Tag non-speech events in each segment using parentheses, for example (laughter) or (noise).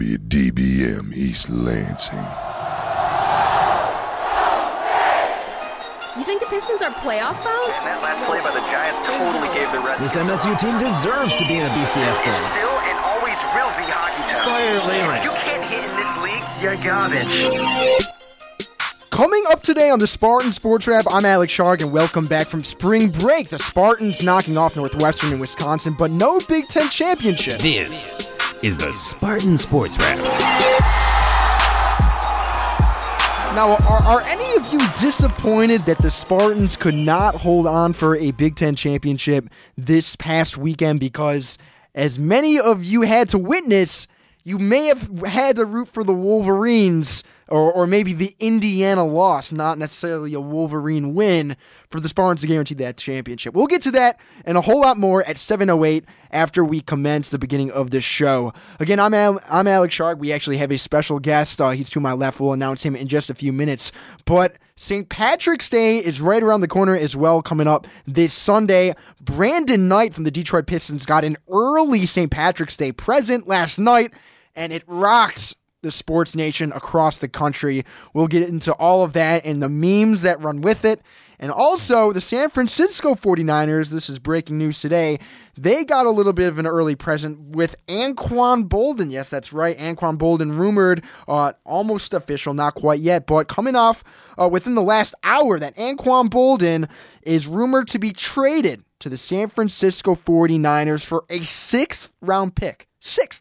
WDBM East Lansing. You think the Pistons are playoff bound? And that last play by the Giants totally gave the rest. This MSU team deserves to be in a BCS bowl. Still and always will be hockey town. Fire Leyland. You can't hit in this league. You're garbage. Coming up today on the Spartan Sports Wrap, I'm Alex Shark, and welcome back from spring break. The Spartans knocking off Northwestern and Wisconsin, but no Big Ten championship. This is the Spartan Sports Wrap. Now, are, are any of you disappointed that the Spartans could not hold on for a Big Ten championship this past weekend? Because, as many of you had to witness, you may have had to root for the Wolverines or, or maybe the Indiana loss, not necessarily a Wolverine win for the Spartans to guarantee that championship. We'll get to that and a whole lot more at 7:08 after we commence the beginning of this show. Again, I'm Al- I'm Alex Shark. We actually have a special guest. Uh, he's to my left. We'll announce him in just a few minutes. But St. Patrick's Day is right around the corner as well, coming up this Sunday. Brandon Knight from the Detroit Pistons got an early St. Patrick's Day present last night, and it rocked the sports nation across the country. We'll get into all of that and the memes that run with it. And also, the San Francisco 49ers, this is breaking news today, they got a little bit of an early present with Anquan Boldin. Yes, that's right. Anquan Boldin rumored, uh, almost official, not quite yet, but coming off uh, within the last hour that Anquan Boldin is rumored to be traded to the San Francisco 49ers for a sixth round pick. Sixth.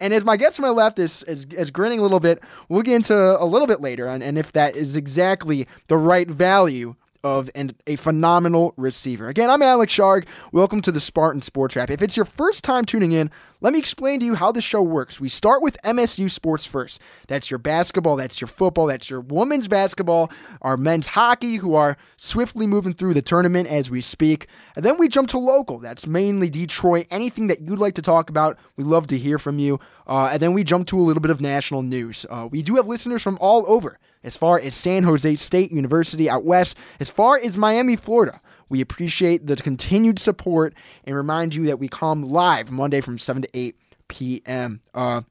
And as my guest to my left is, is, is grinning a little bit, we'll get into a little bit later and, and if that is exactly the right value of and a phenomenal receiver. Again, I'm Alex Sharg. Welcome to the Spartan Sports Wrap. If it's your first time tuning in, let me explain to you how the show works. We start with MSU sports first. That's your basketball, that's your football, that's your women's basketball, our men's hockey, who are swiftly moving through the tournament as we speak. And then we jump to local. That's mainly Detroit. Anything that you'd like to talk about, we love to hear from you. Uh, and then we jump to a little bit of national news. Uh, we do have listeners from all over as far as San Jose State University out west, as far as Miami, Florida. We appreciate the continued support and remind you that we come live Monday from 7 to 8 p.m. Uh,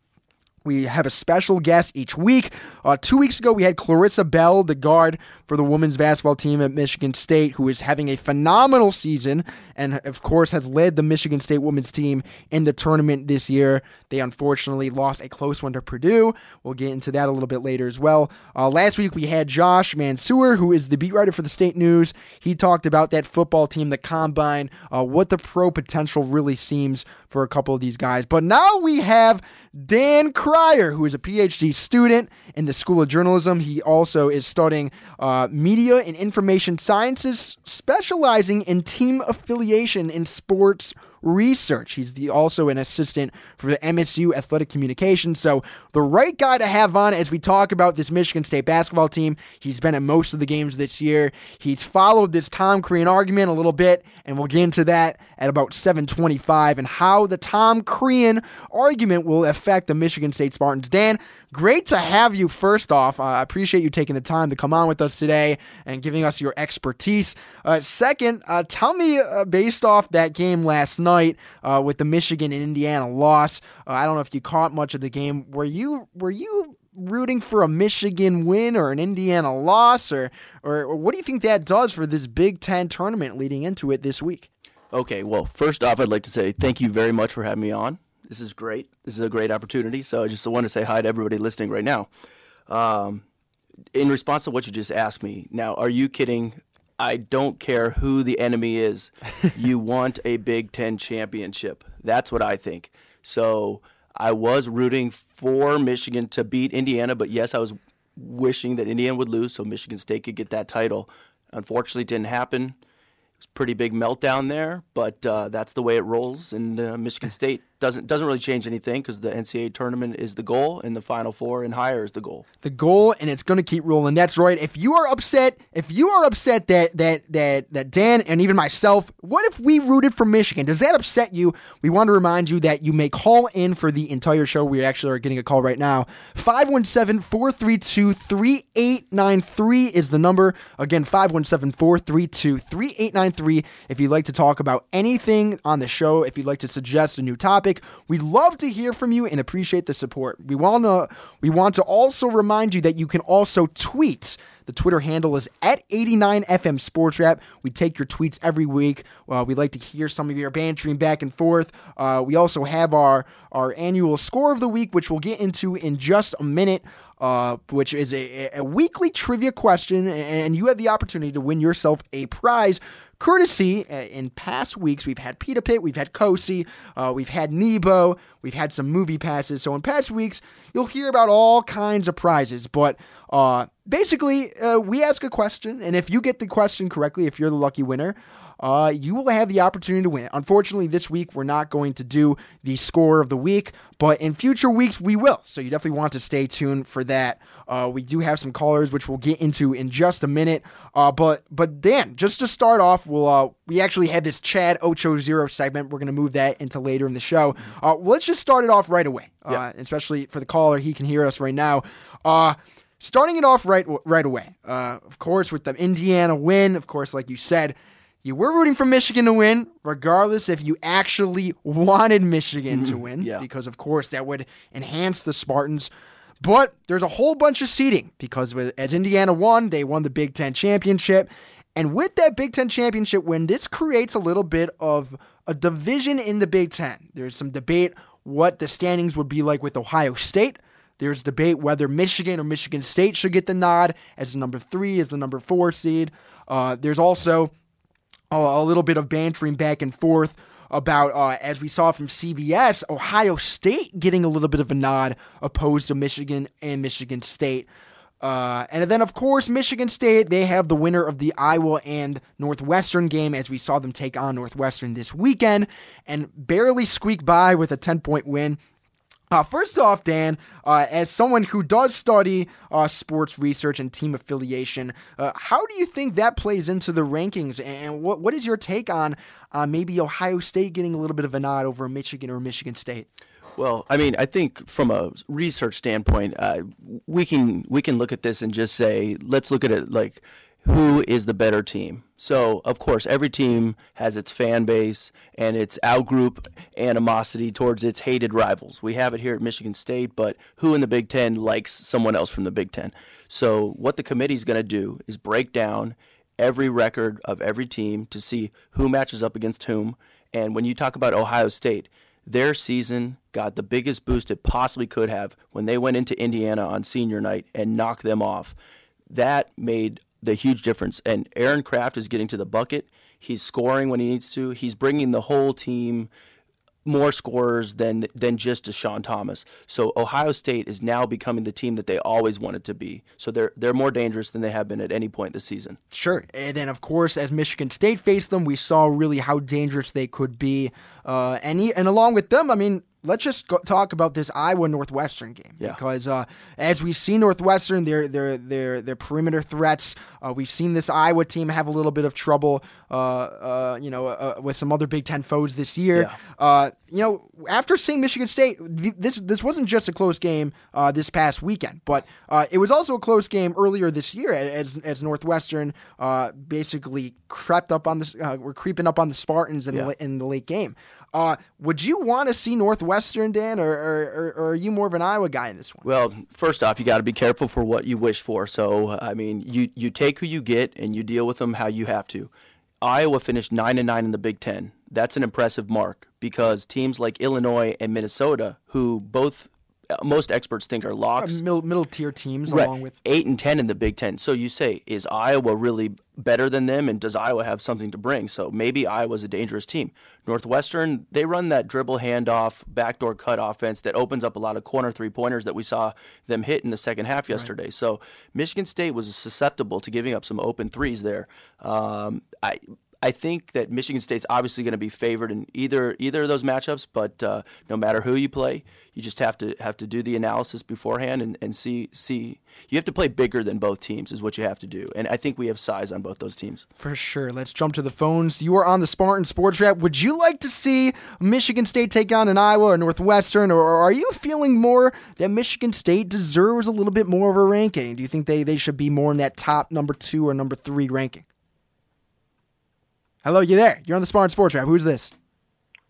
we have a special guest each week. Uh, two weeks ago, we had Clarissa Bell, the guard for the women's basketball team at Michigan State, who is having a phenomenal season and, of course, has led the Michigan State women's team in the tournament this year. They unfortunately lost a close one to Purdue. We'll get into that a little bit later as well. Uh, last week, we had Josh Mansour, who is the beat writer for the State News. He talked about that football team, the combine, uh, what the pro potential really seems for a couple of these guys. But now we have Dan Cryer, who is a PhD student in the School of Journalism. He also is studying uh, media and information sciences, specializing in team affiliation in sports research. He's the, also an assistant for the MSU Athletic Communications. So, the right guy to have on as we talk about this Michigan State basketball team. He's been at most of the games this year. He's followed this Tom Crean argument a little bit, and we'll get into that at about 725 and how the Tom Crean argument will affect the Michigan State Spartans. Dan, great to have you first off. I appreciate you taking the time to come on with us today and giving us your expertise. Uh, second, uh, tell me, uh, based off that game last night uh, with the Michigan and Indiana loss, uh, I don't know if you caught much of the game. Were you were you rooting for a Michigan win or an Indiana loss, or or what do you think that does for this Big Ten tournament leading into it this week? Okay, well, first off, I'd like to say thank you very much for having me on. This is great. This is a great opportunity. So I just want to say hi to everybody listening right now. Um, in response to what you just asked me, now, are you kidding? I don't care who the enemy is. (laughs) you want a Big Ten championship. That's what I think. So I was rooting for Michigan to beat Indiana, but yes, I was wishing that Indiana would lose so Michigan State could get that title. Unfortunately, it didn't happen. It was a pretty big meltdown there, but uh, that's the way it rolls. And uh, Michigan State doesn't doesn't really change anything because the NCAA tournament is the goal, and the Final Four and higher is the goal. The goal, and it's going to keep rolling. That's right. If you are upset, if you are upset that that that that Dan and even myself, what if we rooted for Michigan? Does that upset you? We want to remind you that you may call in for the entire show. We actually are getting a call right now. 517-432-3893 is the number. Again, 517-432-3893 if you'd like to talk about anything on the show, if you'd like to suggest a new topic topic. We'd love to hear from you and appreciate the support. We want to we want to also remind you that you can also tweet. The Twitter handle is at 89FM Sports Wrap. We take your tweets every week. Uh, we like to hear some of your bantering back and forth. Uh, we also have our our annual score of the week, which we'll get into in just a minute uh, which is a, a weekly trivia question, and you have the opportunity to win yourself a prize. Courtesy, uh, in past weeks, we've had Peter Pitt, we've had Kosi, uh, we've had Nebo, we've had some movie passes. So in past weeks, you'll hear about all kinds of prizes. But uh, basically, uh, we ask a question, and if you get the question correctly, if you're the lucky winner, uh, you will have the opportunity to win it. Unfortunately, this week we're not going to do the score of the week, but in future weeks we will. So you definitely want to stay tuned for that. Uh, we do have some callers, which we'll get into in just a minute. Uh, but but Dan, just to start off, we'll uh, we actually had this Chad Ocho Zero segment. We're going to move that into later in the show. Uh, let's just start it off right away, uh, Yeah. especially for the caller. He can hear us right now. Uh, starting it off right right away. Uh, of course, with the Indiana win. Of course, like you said, you were rooting for Michigan to win, regardless if you actually wanted Michigan to win, yeah. because of course that would enhance the Spartans. But there's a whole bunch of seeding because with, as Indiana won, they won the Big Ten championship. And with that Big Ten championship win, this creates a little bit of a division in the Big Ten. There's some debate what the standings would be like with Ohio State. There's debate whether Michigan or Michigan State should get the nod as the number three, as the number four seed. Uh, there's also a, a little bit of bantering back and forth about, uh, as we saw from CBS, Ohio State getting a little bit of a nod opposed to Michigan and Michigan State. Uh, and then, of course, Michigan State, they have the winner of the Iowa and Northwestern game as we saw them take on Northwestern this weekend and barely squeak by with a 10 point win. Uh, first off, Dan, uh, as someone who does study uh, sports research and team affiliation, uh, how do you think that plays into the rankings? And what what is your take on uh, maybe Ohio State getting a little bit of a nod over Michigan or Michigan State? Well, I mean, I think from a research standpoint, uh, we can we can look at this and just say, let's look at it like who is the better team. So, of course, every team has its fan base and its outgroup animosity towards its hated rivals. We have it here at Michigan State, but who in the Big Ten likes someone else from the Big Ten? So, what the committee is going to do is break down every record of every team to see who matches up against whom. And when you talk about Ohio State, their season got the biggest boost it possibly could have when they went into Indiana on senior night and knocked them off. That made the huge difference. And Aaron Craft is getting to the bucket. He's scoring when he needs to. He's bringing the whole team more scorers than than just Deshaun Thomas. So Ohio State is now becoming the team that they always wanted to be. So they're they're more dangerous than they have been at any point this season. Sure. And then, of course, as Michigan State faced them, we saw really how dangerous they could be. Uh, and, he, and along with them, I mean, let's just go, talk about this Iowa Northwestern game Yeah. because uh, as we've seen Northwestern, their their their their perimeter threats. Uh, we've seen this Iowa team have a little bit of trouble, uh, uh, you know, uh, with some other Big Ten foes this year. Yeah. Uh, you know, after seeing Michigan State, th- this this wasn't just a close game uh, this past weekend, but uh, it was also a close game earlier this year as as Northwestern uh, basically crept up on uh, were creeping up on the Spartans in, Yeah. the, in the late game. Uh, would you want to see Northwestern, Dan, or, or, or, are you more of an Iowa guy in this one? Well, first off, you got to be careful for what you wish for. So, I mean, you you take who you get and you deal with them how you have to. Iowa finished nine and nine in the Big Ten. That's an impressive mark because teams like Illinois and Minnesota, who both most experts think are locks, middle middle tier teams Right. along with eight and ten in the Big Ten. So you say, is Iowa really better than them, and does Iowa have something to bring? So maybe Iowa's a dangerous team. Northwestern, they run that dribble handoff, backdoor cut offense that opens up a lot of corner three pointers that we saw them hit in the second half yesterday. So Michigan State was susceptible to giving up some open threes there. Um, I. I think that Michigan State's obviously going to be favored in either either of those matchups, but uh, no matter who you play, you just have to have to do the analysis beforehand and, and see see. You have to play bigger than both teams is what you have to do, and I think we have size on both those teams. For sure. Let's jump to the phones. You are on the Spartan Sports Wrap. Would you like to see Michigan State take on an Iowa or Northwestern, or are you feeling more that Michigan State deserves a little bit more of a ranking? Do you think they, they should be more in that top number two or number three ranking? Hello, you there? You're on the Spartan Sports Wrap. Who's this?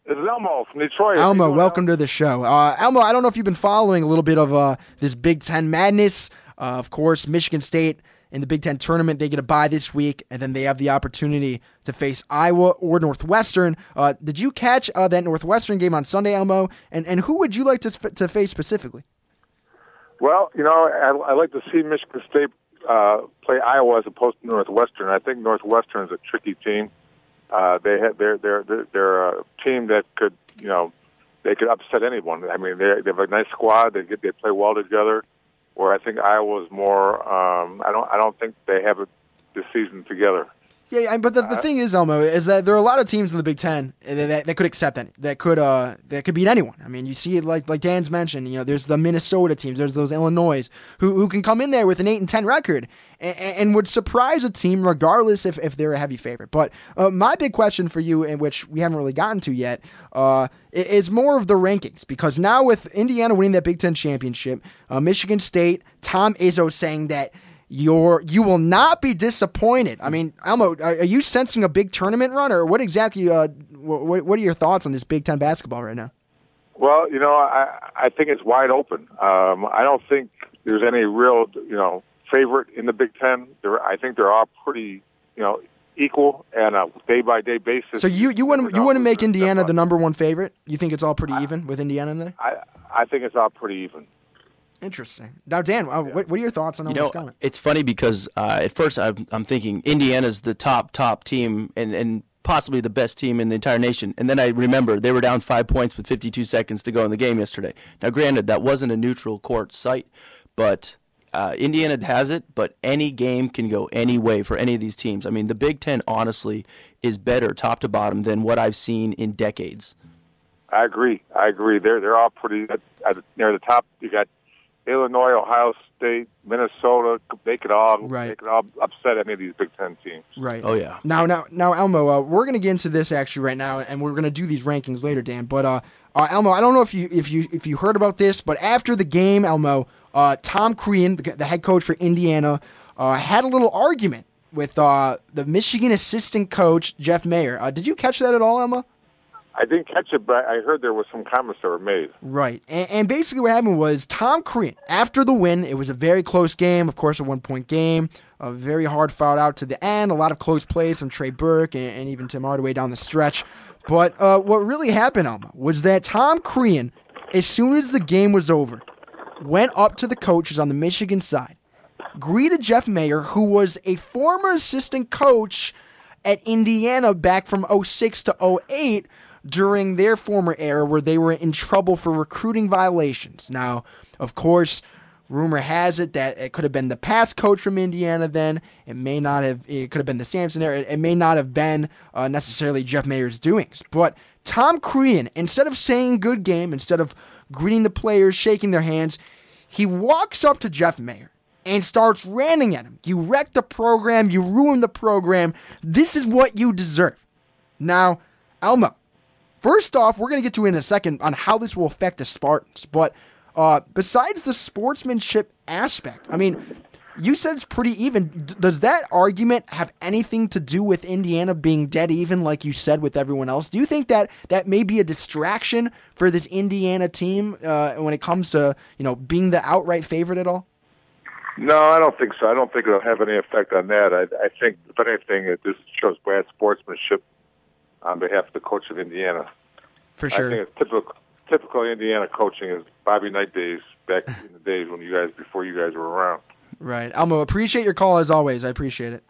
Is Elmo from Detroit. Elmo, welcome to the show. Uh, Elmo, I don't know if you've been following a little bit of uh, this Big Ten madness. Uh, of course, Michigan State in the Big Ten tournament, they get a bye this week, and then they have the opportunity to face Iowa or Northwestern. Uh, did you catch uh, that Northwestern game on Sunday, Elmo? And and who would you like to to face specifically? Well, you know, I, I like to see Michigan State uh, play Iowa as opposed to Northwestern. I think Northwestern is a tricky team. Uh, they had they're they're they're, a team that could you know they could upset anyone. I mean, they they have a nice squad. They get they play well together. Where I think Iowa is more. Um, I don't I don't think they have it this season together. Yeah, but the, the thing is, Elmo, is that there are a lot of teams in the Big Ten that, that, that could accept any, that could uh that could beat anyone. I mean, you see it like like Dan's mentioned. You know, there's the Minnesota teams, there's those Illinois who who can come in there with an eight and ten record and, and would surprise a team regardless if, if they're a heavy favorite. But uh, my big question for you, in which we haven't really gotten to yet, uh, is more of the rankings because now with Indiana winning that Big Ten championship, uh, Michigan State, Tom Izzo saying that you're you will not be disappointed. I mean, Elmo, are, are you sensing a big tournament run, or what exactly? Uh, what, what are your thoughts on this Big Ten basketball right now? Well, you know, I I think it's wide open. Um, I don't think there's any real you know favorite in the Big Ten. There, I think they're all pretty you know equal and a day by day basis. So you you wouldn't you wouldn't make Indiana the number one favorite? You think it's all pretty even with Indiana in there? I I think it's all pretty even. Interesting. Now, Dan, uh, what, what are your thoughts on you know, comment? It's funny because uh, at first I'm, I'm thinking Indiana's the top top team and and possibly the best team in the entire nation. And then I remember they were down five points with 52 seconds to go in the game yesterday. Now, granted, that wasn't a neutral court site, but uh, Indiana has it. But any game can go any way for any of these teams. I mean, the Big Ten honestly is better top to bottom than what I've seen in decades. I agree. I agree. They're they're all pretty at, at, near the top. You got Illinois, Ohio State, Minnesota, they could all right. they could all upset any of these Big Ten teams. Right. Oh yeah. Now, now, now, Elmo, uh, we're gonna get into this actually right now, and we're gonna do these rankings later, Dan. But uh, uh, Elmo, I don't know if you if you if you heard about this, but after the game, Elmo, uh, Tom Crean, the, the, head coach for Indiana, uh, had a little argument with uh, the Michigan assistant coach Jeff Meyer. Uh, did you catch that at all, Elmo? I didn't catch it, but I heard there was some comments that were made. Right. And, and, basically what happened was Tom Crean, after the win, it was a very close game, of course, a one point game, a very hard fought out to the end, a lot of close plays from Trey Burke and, and even Tim Hardaway down the stretch. But uh, what really happened, Elmo, was that Tom Crean, as soon as the game was over, went up to the coaches on the Michigan side, greeted Jeff Meyer, who was a former assistant coach at Indiana back from 06 to 08 during their former era where they were in trouble for recruiting violations. Now, of course, rumor has it that it could have been the past coach from Indiana then. It may not have, it could have been the Sampson era. It may not have been uh, necessarily Jeff Meyer's doings. But Tom Crean, instead of saying good game, instead of greeting the players, shaking their hands, he walks up to Jeff Meyer and starts ranting at him. You wrecked the program. You ruined the program. This is what you deserve. Now, Elmo, First off, we're going to get to in a second on how this will affect the Spartans. But uh, besides the sportsmanship aspect, I mean, you said it's pretty even. Does that argument have anything to do with Indiana being dead even, like you said with everyone else? Do you think that that may be a distraction for this Indiana team uh, when it comes to you know being the outright favorite at all? No, I don't think so. I don't think it'll have any effect on that. I, I think, if anything, it just shows bad sportsmanship on behalf of the coach of Indiana. For sure. I think it's typical, typical Indiana coaching is Bobby Knight days back (laughs) in the days when you guys before you guys were around. Right, Elmo. Appreciate your call as always. I appreciate it.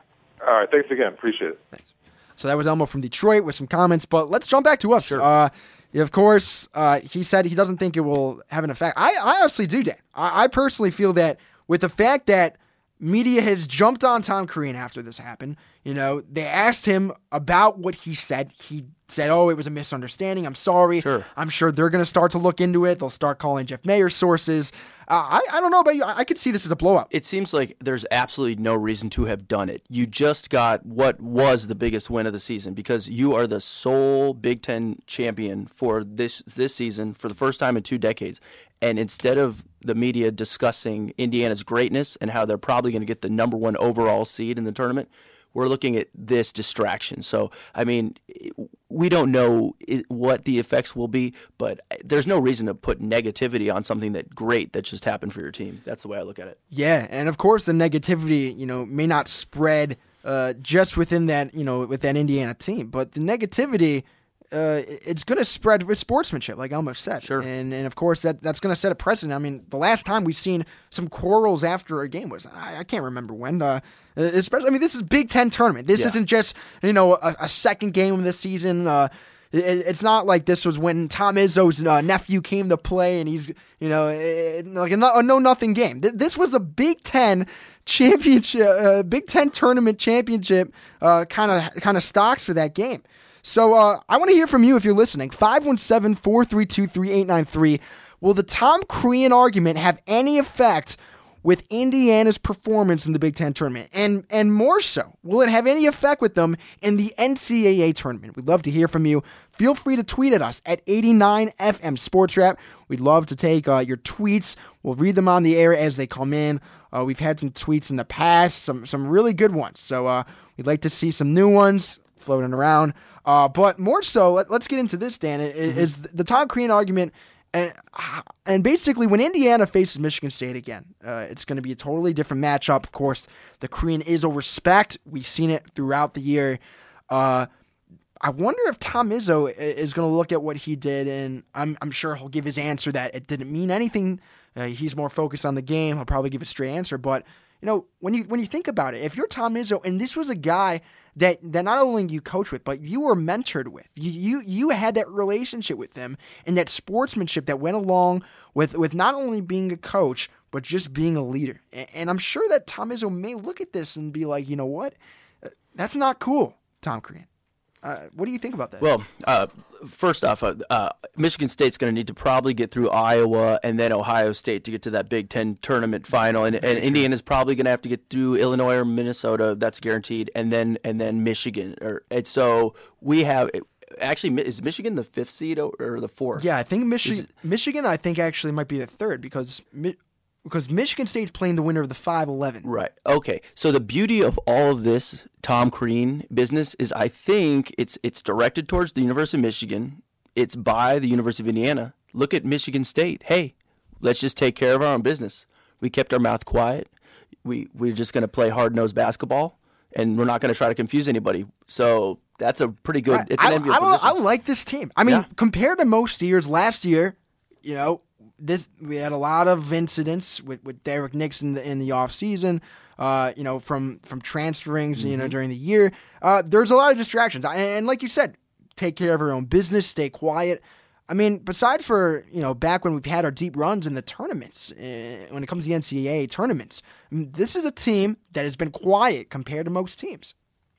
All right, thanks again. Appreciate it. Thanks. So that was Elmo from Detroit with some comments, but let's jump back to us. Sure. Uh, of course, uh, he said he doesn't think it will have an effect. I, I honestly do, Dan. I, I personally feel that with the fact that media has jumped on Tom Crean after this happened, you know, they asked him about what he said. He said, "Oh, it was a misunderstanding. I'm sorry. Sure. I'm sure they're going to start to look into it. They'll start calling Jeff Meyer sources. Uh, I, I don't know about you. I, I could see this as a blowout. It seems like there's absolutely no reason to have done it. You just got what was the biggest win of the season because you are the sole Big Ten champion for this this season for the first time in two decades. And instead of the media discussing Indiana's greatness and how they're probably going to get the number one overall seed in the tournament, we're looking at this distraction. So, I mean, we don't know what the effects will be, but there's no reason to put negativity on something that great that just happened for your team. That's the way I look at it. Yeah, and of course the negativity, you know, may not spread uh, just within that, you know, with that Indiana team, but the negativity, uh, it's going to spread with sportsmanship, like Elmo said. Sure. And and of course that that's going to set a precedent. I mean, the last time we've seen some quarrels after a game was I, I can't remember when. Uh, especially, I mean, this is Big Ten tournament. This Yeah. isn't just you know a, a second game of the season. Uh, it- it's not like this was when Tom Izzo's uh, nephew came to play and he's, you know, eh, like a no, a no nothing game. Th- This was a Big Ten championship, uh, Big Ten tournament championship kind of kind of stocks for that game. So uh, I want to hear from you if you're listening. 517 432 3893. Will the Tom Crean argument have any effect with Indiana's performance in the Big Ten tournament? And and more so, will it have any effect with them in the NCAA tournament? We'd love to hear from you. Feel free to tweet at us at 89FM Sports Wrap. We'd love to take uh, your tweets. We'll read them on the air as they come in. Uh, we've had some tweets in the past, some some really good ones. So uh, we'd like to see some new ones floating around. Uh, but more so, let, us get into this, Dan. i- Is the Tom Crean argument and and basically, when Indiana faces Michigan State again, uh, it's going to be a totally different matchup. Of course, the Korean is a respect. We've seen it throughout the year. Uh, I wonder if Tom Izzo is going to look at what he did, and I'm, I'm sure he'll give his answer that it didn't mean anything. Uh, he's more focused on the game. He'll probably give a straight answer. But you know, when you when you think about it, if you're Tom Izzo, and this was a guy that that not only you coach with, but you were mentored with, you you, you had that relationship with them and that sportsmanship that went along with with not only being a coach but just being a leader. And, and I'm sure that Tom Izzo may look at this and be like, you know what, that's not cool, Tom Crean. Uh, what do you think about that? Well, uh, first off, uh, uh, Michigan State's going to need to probably get through Iowa and then Ohio State to get to that Big Ten tournament final, and, and Indiana's probably going to have to get through Illinois or Minnesota. That's guaranteed, and then and then Michigan. Or and so we have actually is Michigan the fifth seed or, or the fourth? Yeah, I think Michigan. Michigan, I think actually might be the third because Mi- because Michigan State's playing the winner of the five eleven. Right. Okay. So the beauty of all of this Tom Crean business is I think it's it's directed towards the University of Michigan. It's by the University of Indiana. Look at Michigan State. Hey, let's just take care of our own business. We kept our mouth quiet. We we're just going to play hard-nosed basketball and we're not going to try to confuse anybody. So that's a pretty good it's an I, enviable I, don't- position. I like this team. I mean, Yeah. compared to most years, last year, you know, this we had a lot of incidents with, with Derek Nixon in the, in the off season. Uh, you know, from from transferings, you Mm-hmm. know, during the year. Uh, there's a lot of distractions, and, and like you said, take care of your own business, stay quiet. I mean, besides for you know, back when we've had our deep runs in the tournaments, uh, when it comes to the NCAA tournaments, I mean, this is a team that has been quiet compared to most teams.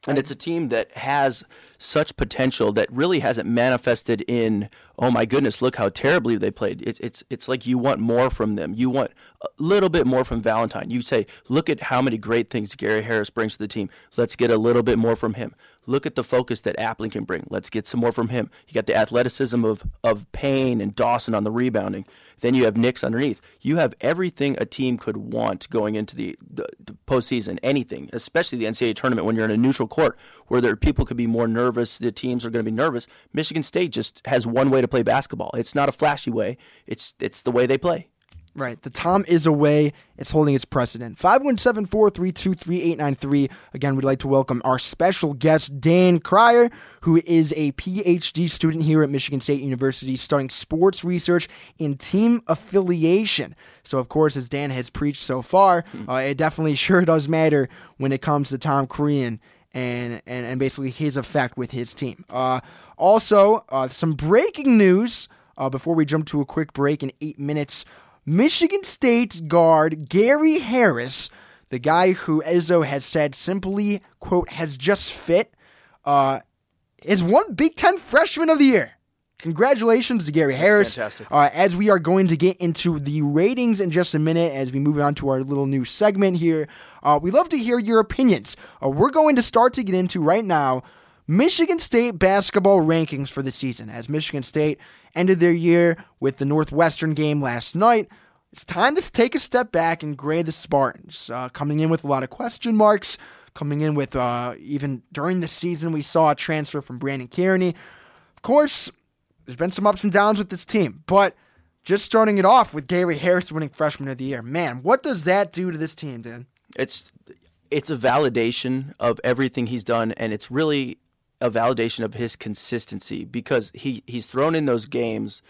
And it's a team that has such potential that really hasn't manifested in oh my goodness look how terribly they played. It's it's it's like you want more from them. You want a little bit more from Valentine. You say look at how many great things Gary Harris brings to the team. Let's get a little bit more from him look at the focus that Appling can bring. Let's get some more from him. You got the athleticism of of Payne and Dawson on the rebounding. Then you have Knicks underneath. You have everything a team could want going into the, the, the postseason anything especially the NCAA tournament when you're in a neutral court where there people could be more nervous the teams are going to be nervous. Michigan State just has one way to play basketball. It's not a flashy way. It's it's the way they play Right. The Tom is away. It's holding its precedent. 517 432 3893. Again, we'd like to welcome our special guest, Dan Cryer, who is a PhD student here at Michigan State University studying sports research in team affiliation. So, of course, as Dan has preached so far, uh, it definitely (laughs) sure does matter when it comes to Tom Crean and, and, and basically his effect with his team. Uh, also, uh, some breaking news uh, before we jump to a quick break in eight minutes. Michigan State guard Gary Harris, the guy who Izzo has said simply, quote, has just fit, uh, is one Big Ten freshman of the year. Congratulations to Gary Harris. fantastic. Uh, as we are going to get into the ratings in just a minute, as we move on to our little new segment here, uh, we love to hear your opinions. Uh, we're going to start to get into right now Michigan State basketball rankings for the season, as Michigan State ended their year with the Northwestern game last night. it's time to take a step back and grade the Spartans. Uh, coming in with a lot of question marks, coming in with uh, even during the season, we saw a transfer from Brandon Kearney. Of course, there's been some ups and downs with this team, but just starting it off with Gary Harris winning Freshman of the Year, man, what does that do to this team, Dan? It's it's a validation of everything he's done, and it's really a validation of his consistency because he he's thrown in those games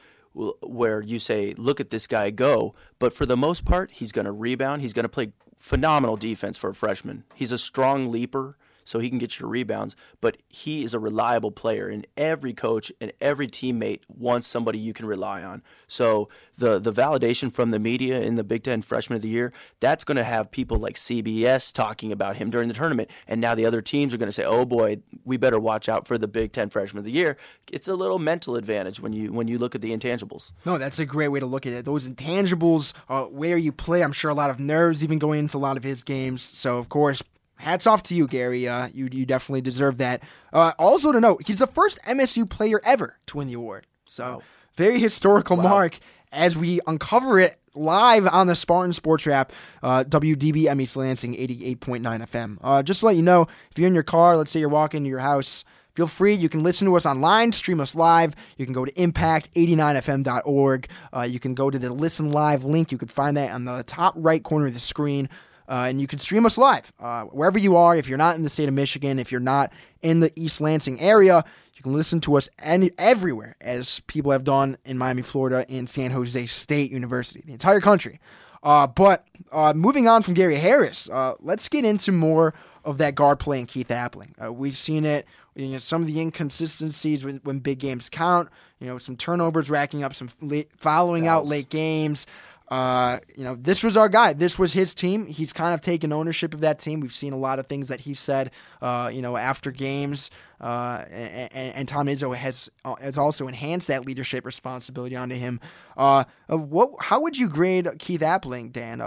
where you say, look at this guy go. But for the most part, he's going to rebound. He's going to play phenomenal defense for a freshman. He's a strong leaper so he can get your rebounds. But he is a reliable player, and every coach and every teammate wants somebody you can rely on. So the the validation from the media in the Big Ten Freshman of the Year, that's going to have people like CBS talking about him during the tournament, and now the other teams are going to say, "Oh boy, we better watch out for the Big Ten Freshman of the Year." It's a little mental advantage when you when you look at the intangibles. No, that's a great way to look at it. Those intangibles, uh, where you play, I'm sure a lot of nerves even going into a lot of his games. So of course, hats off to you, Gary. Uh, you you definitely deserve that. Uh, also to note, he's the first MSU player ever to win the award. So very historical wow. mark as we uncover it live on the Spartan Sports Wrap, uh, WDBM East Lansing 88.9 FM. Uh, just to let you know, if you're in your car, let's say you're walking to your house, feel free. You can listen to us online, stream us live. You can go to impact89fm.org. Uh, you can go to the Listen Live link. You can find that on the top right corner of the screen. Uh, and you can stream us live uh, wherever you are. If you're not in the state of Michigan, if you're not in the East Lansing area, you can listen to us any, everywhere, as people have done in Miami, Florida, and San Jose State University, the entire country. Uh, but uh, moving on from Gary Harris, uh, let's get into more of that guard play in Keith Appling. Uh, we've seen it, you know, some of the inconsistencies when, when, big games count. You know, some turnovers racking up, some late, following out late games. Uh, you know, this was our guy. This was his team. He's kind of taken ownership of that team. We've seen a lot of things that he said, uh, you know, after games. Uh, and, and, Tom Izzo has uh, has also enhanced that leadership responsibility onto him. Uh, uh, what? How would you grade Keith Appling, Dan?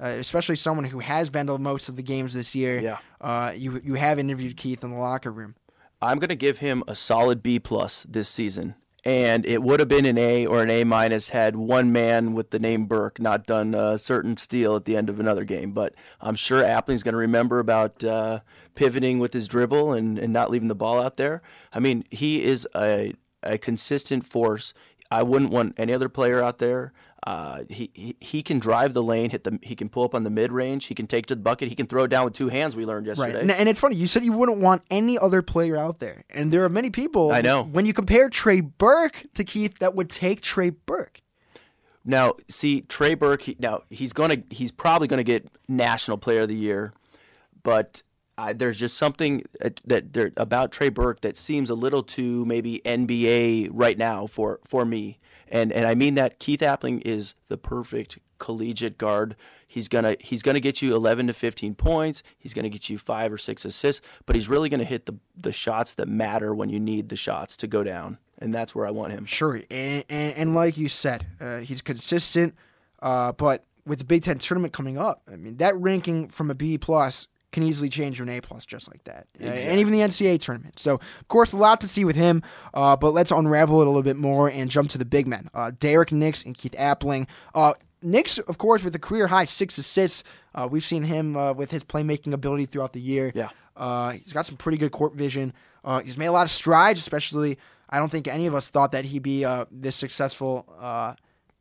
especially someone who has been to most of the games this year. Yeah. you you have interviewed Keith in the locker room. I'm going to give him a solid B plus this season and it would have been an A or an A minus had one man with the name Burke not done a certain steal at the end of another game. But I'm sure Appling's going to remember about uh, pivoting with his dribble and, and not leaving the ball out there. I mean, he is a, a consistent force. I wouldn't want any other player out there. Uh, he, he he can drive the lane, hit the he can pull up on the mid range, he can take to the bucket, he can throw it down with two hands. We learned yesterday. Right. And, and, it's funny you said you wouldn't want any other player out there, and there are many people. I know when you compare Trey Burke to Keith, that would take Trey Burke. Now, see Trey Burke. He, now he's gonna he's probably gonna get National Player of the Year, but uh, there's just something that there, about Trey Burke that seems a little too maybe NBA right now for for me and and I mean that Keith Appling is the perfect collegiate guard. He's gonna he's gonna get you 11 to 15 points. He's gonna get you five or six assists, but he's really gonna hit the the shots that matter when you need the shots to go down, and that's where I want him. Sure, and and, and like you said, uh, he's consistent, uh, but with the Big Ten tournament coming up, I mean that ranking from a B plus can easily change to an A plus just like that, exactly. and even the NCAA tournament. So, of course, a lot to see with him. Uh, but let's unravel it a little bit more and jump to the big men, uh, Derrick Nix and Keith Appling. Uh, Nix, of course, with a career high six assists. Uh, we've seen him uh, with his playmaking ability throughout the year. Yeah, uh, he's got some pretty good court vision. he's made a lot of strides, especially. I don't think any of us thought that he'd be this successful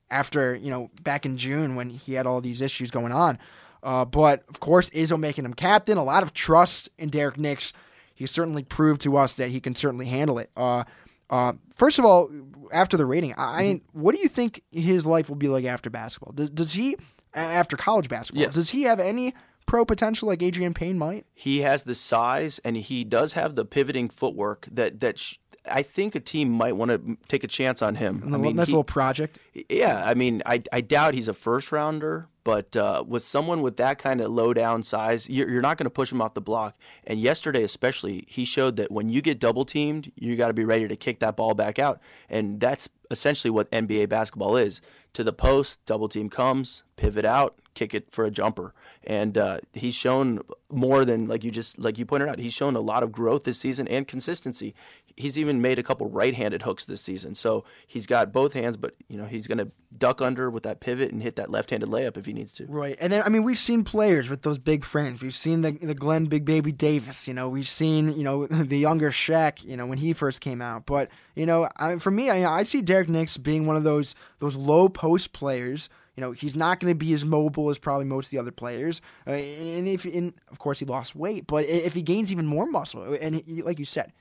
after you know back in June when he had all these issues going on. Uh, but of course, Izzo making him captain, a lot of trust in Derrick Nix. He certainly proved to us that he can certainly handle it. Uh, uh, first of all, after the rating, I, mm-hmm. what do you think his life will be like after basketball? Does, does he, after college basketball, yes. does he have any pro potential like Adreian Payne might? He has the size and he does have the pivoting footwork that that sh- I think a team might want to take a chance on him. I mean, nice he, little project. Yeah, I mean, I, I doubt he's a first rounder, but uh, with someone with that kind of low down size, you're, you're not going to push him off the block. And yesterday, especially, he showed that when you get double teamed, you got to be ready to kick that ball back out. And that's essentially what NBA basketball is. To the post, double team comes, pivot out, kick it for a jumper. And uh, he's shown more than like you just like you pointed out. He's shown a lot of growth this season and consistency he's even made a couple right-handed hooks this season. So he's got both hands, but you know he's going to duck under with that pivot and hit that left-handed layup if he needs to. Right, and then I mean we've seen players with those big frames. We've seen the the Glenn Big Baby Davis. You know, we've seen you know (laughs) the younger Shaq. You know when he first came out. But you know, I, for me, I, I see Derrick Nix being one of those those low post players. You know, he's not going to be as mobile as probably most of the other players. Uh, and, if, and of course, he lost weight, but if he gains even more muscle, and he, like you said,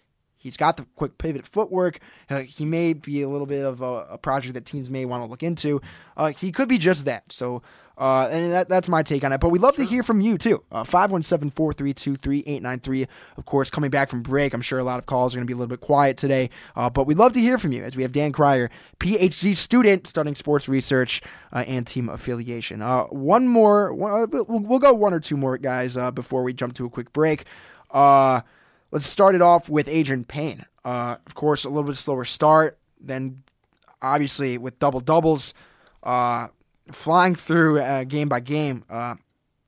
He's got the quick pivot footwork. Uh, he may be a little bit of a, a project that teams may want to look into. Uh, he could be just that. So, uh, and that, that's my take on it. But we'd love sure. to hear from you, too. Uh, 517 432 3893. Of course, coming back from break, I'm sure a lot of calls are going to be a little bit quiet today. Uh, but we'd love to hear from you as we have Dan Cryer, PhD student studying sports research uh, and team affiliation. one more, one, we'll, we'll, go one or two more, guys, before we jump to a quick break. Uh, Let's start it off with Adreian Payne. Uh, of course, a little bit slower start, then obviously with double doubles, uh, flying through uh, game by game. Uh,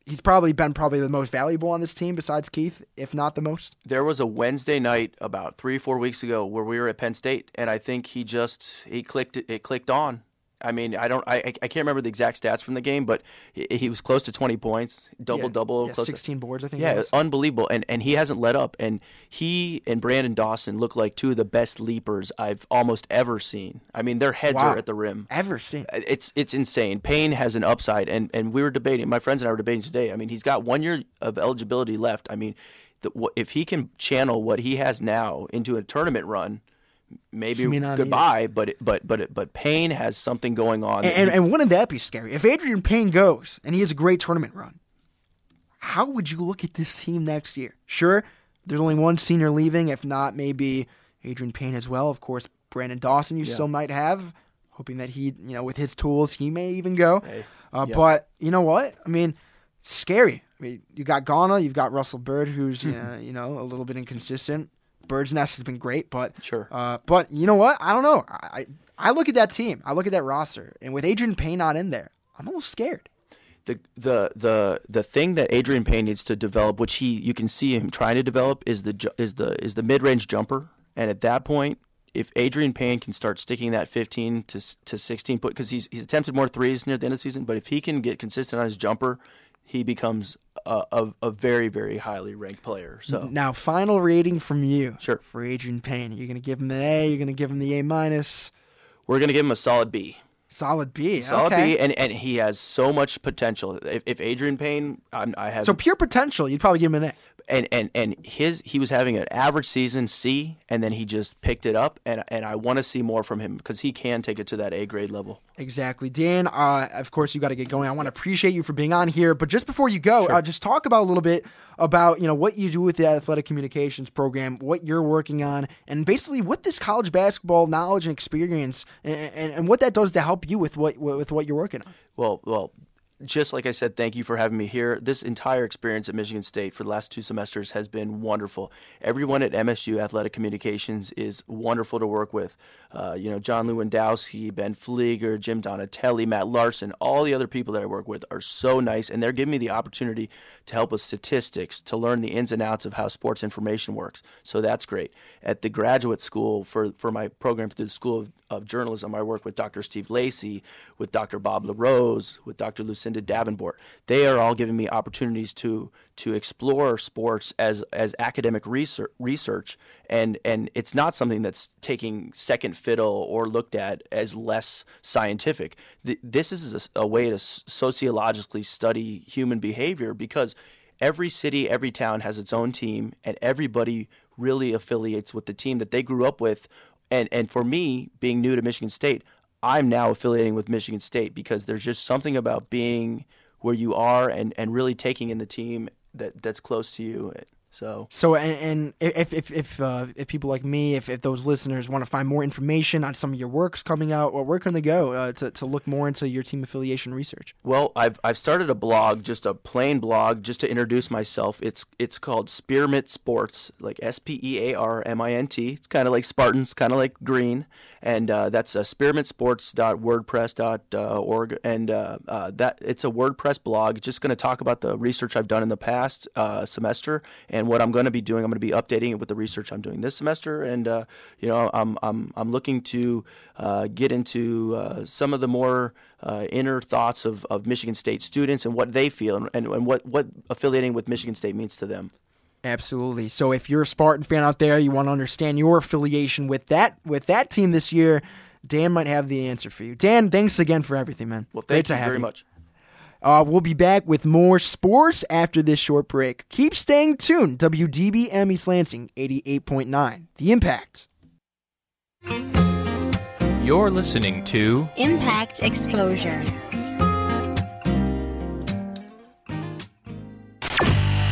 he's probably been probably the most valuable on this team besides Keith, if not the most. There was a Wednesday night about three four weeks ago where we were at Penn State, and I think he just he clicked it clicked on, I mean, I don't, I, I can't remember the exact stats from the game, but he, he was close to 20 points, double yeah, double, yeah, close 16 to, boards, I think. Yeah, unbelievable, and and he hasn't let up, and he and Branden Dawson look like two of the best leapers I've almost ever seen. I mean, their heads wow. are at the rim. Ever seen? Uh, it's it's insane. Payne has an upside, and and we were debating. My friends and I were debating today. I mean, he's got one year of eligibility left. I mean, the, if he can channel what he has now into a tournament run maybe goodbye, but but but but Payne has something going on. And, and, and, wouldn't that be scary if Adreian Payne goes and he has a great tournament run? How would you look at this team next year? Sure, there's only one senior leaving. If not, maybe Adreian Payne as well. Of course, Branden Dawson you yeah. still might have, hoping that he, you know, with his tools, he may even go. Hey. Uh, yeah. But you know what? I mean, scary. I mean, you got Gauna, you've got Russell Byrd, who's uh, you know a little bit inconsistent. Bird's Nest has been great, but sure. Uh, but you know what? I don't know. I I look at that team. I look at that roster, and with Adreian Payne not in there, I'm almost scared. The, the the the thing that Adreian Payne needs to develop, which he you can see him trying to develop, is the is the is the mid range jumper. And at that point, if Adreian Payne can start sticking that 15 to to 16 put, because he's he's attempted more threes near the end of the season, but if he can get consistent on his jumper, he becomes a, a, a, very, very highly ranked player. So now, final rating from you, sure, for Adreian Payne. You're going to give him an A. You're going to give him the A minus. We're going to give him a solid B. Solid B. Solid okay. B, and, and he has so much potential. If, if Adreian Payne, I'm, i have so pure potential. You'd probably give him an A and and and his he was having an average season C, and then he just picked it up, and and I want to see more from him because he can take it to that A grade level. Exactly, Dan. Uh, of course, you got to get going. I want to appreciate you for being on here, but just before you go, sure. uh, just talk about a little bit about you know what you do with the athletic communications program, what you're working on, and basically what this college basketball knowledge and experience, and, and, and what that does to help you with what with what you're working on. Well, well, just like I said, thank you for having me here. This entire experience at Michigan State for the last two semesters has been wonderful. Everyone at MSU Athletic Communications is wonderful to work with. Uh, you know, John Lewandowski, Ben Flieger, Jim Donatelli, Matt Larson, all the other people that I work with are so nice, and they're giving me the opportunity to help with statistics, to learn the ins and outs of how sports information works. So that's great. At the graduate school for, for my program through the School of, of Journalism, I work with Dr. Steve Lacy, with Dr. Bob LaRose, with Dr. Lucinda Lucinda Davenport. They are all giving me opportunities to to explore sports as as academic research, research and and it's not something that's taking second fiddle or looked at as less scientific. This is a, a way to sociologically study human behavior because every city, every town has its own team, and everybody really affiliates with the team that they grew up with. And and for me, being new to Michigan State, I'm now affiliating with Michigan State because there's just something about being where you are and, and really taking in the team that that's close to you. So, so and, and if if if, uh, if people like me, if, if those listeners want to find more information on some of your works coming out, well, where can they go uh, to, to look more into your team affiliation research? Well, I've I've started a blog, just a plain blog, just to introduce myself. It's it's called Spearmint Sports, like S P E A R M I N T. It's kind of like Spartans, kind of like green, and uh, that's uh, spearmintsports.wordpress.org, and uh, uh, that it's a WordPress blog. Just going to talk about the research I've done in the past uh, semester and what I'm going to be doing, I'm going to be updating it with the research I'm doing this semester, and you know, I'm I'm I'm looking to get into some of the more inner thoughts of, of Michigan State students and what they feel and, and, and what what affiliating with Michigan State means to them. Absolutely. So if you're a Spartan fan out there, you want to understand your affiliation with that with that team this year, Dan might have the answer for you. Dan, thanks again for everything, man. Well, Great thank to you have very much. Uh, we'll be back with more sports after this short break. Keep staying tuned. WDBM East Lansing 88.9. The Impact. You're listening to Impact Exposure.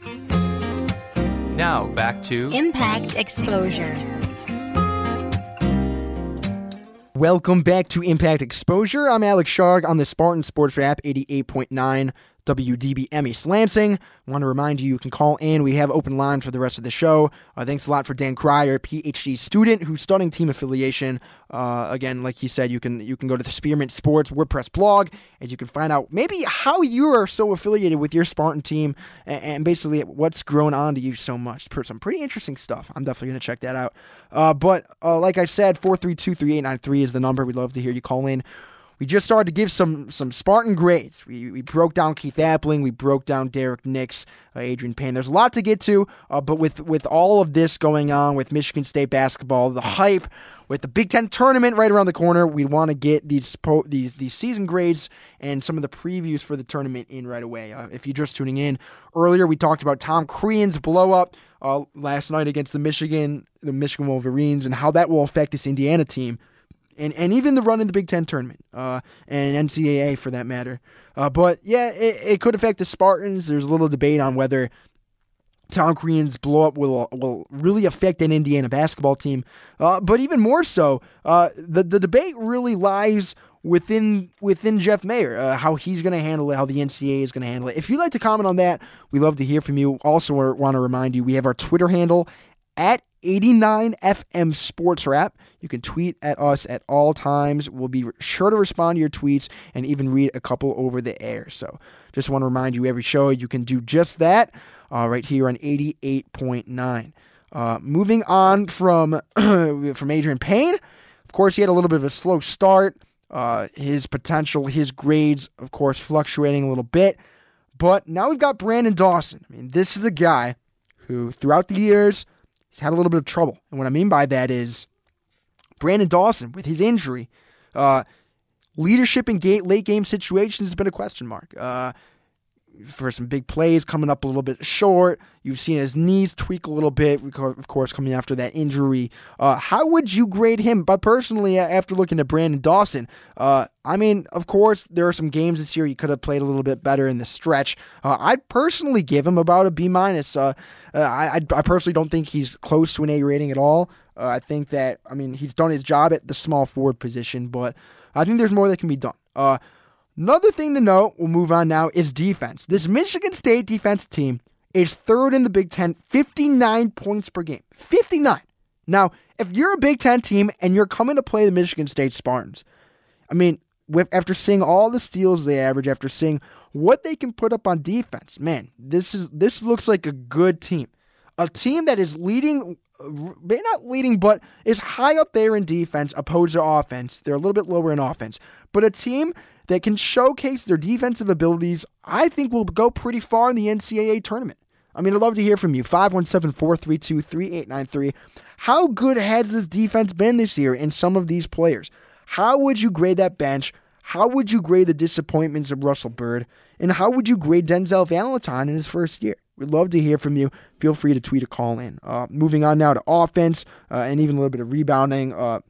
Now back to Impact Exposure. Welcome back to Impact Exposure. I'm Alex Sharg on the Spartan Sports Wrap 88.9 WDBM East Lansing. Want to remind you, you can call in. We have open line for the rest of the show. Uh, thanks a lot for Dan Cryer, PhD student who's studying team affiliation. Uh, again, like he said, you can you can go to the Spearmint Sports WordPress blog and you can find out maybe how you are so affiliated with your Spartan team and, and basically what's grown on to you so much. Some pretty interesting stuff. I'm definitely to check that out. Uh, but uh, like I said, 432 3893 is the number. We'd love to hear you call in we just started to give some some Spartan grades. We, we broke down Keith Appling, we broke down Derrick Nix, uh, Adreian Payne. There's a lot to get to, uh, but with with all of this going on with Michigan State basketball, the hype, with the Big Ten tournament right around the corner, we want to get these po- these these season grades and some of the previews for the tournament in right away. Uh, if you're just tuning in, earlier we talked about Tom Crean's blow up uh, last night against the Michigan the Michigan Wolverines and how that will affect this Indiana team and, and even the run in the Big Ten tournament uh, and NCAA for that matter. Uh, but yeah, it, it could affect the Spartans. There's a little debate on whether Tom Crean's blow up will will really affect an Indiana basketball team. Uh, but even more so, uh, the the debate really lies within within Jeff Meyer, uh, how he's going to handle it, how the NCAA is going to handle it. If you'd like to comment on that, we love to hear from you. Also, want to remind you we have our Twitter handle at 89FM Sports Wrap. You can tweet at us at all times. We'll be sure to respond to your tweets and even read a couple over the air. So just want to remind you every show you can do just that uh, right here on 88.9. Uh, moving on from (clears throat) from Adreian Payne, of course, he had a little bit of a slow start. Uh, his potential, his grades, of course, fluctuating a little bit. But now we've got Branden Dawson. I mean, this is a guy who, throughout the years, he's had a little bit of trouble. And what I mean by that is Branden Dawson, with his injury, uh, leadership in late game situations has been a question mark. Uh, for some big plays coming up a little bit short. You've seen his knees tweak a little bit, of course, coming after that injury. Uh, how would you grade him? But personally, after looking at Branden Dawson, uh, I mean, of course, there are some games this year he could have played a little bit better in the stretch. Uh, I'd personally give him about a B minus. Uh, uh, I, I personally don't think he's close to an A rating at all. Uh, I think that, I mean, he's done his job at the small forward position, but I think there's more that can be done. Another thing to note, we'll move on now, is defense. This Michigan State defense team is third in the Big Ten, 59 points per game. 59. Now, if you're a Big Ten team and you're coming to play the Michigan State Spartans, I mean, with after seeing all the steals they average, after seeing what they can put up on defense, man, this is this looks like a good team. A team that is leading maybe not leading, but is high up there in defense opposed to offense. They're a little bit lower in offense, but a team that can showcase their defensive abilities, I think will go pretty far in the NCAA tournament. I mean, I'd love to hear from you. 517 432 3893. How good has this defense been this year in some of these players? How would you grade that bench? How would you grade the disappointments of Russell Byrd? And how would you grade Denzel Valentine in his first year? We'd love to hear from you. Feel free to tweet a call in. Uh, moving on now to offense uh, and even a little bit of rebounding. Uh,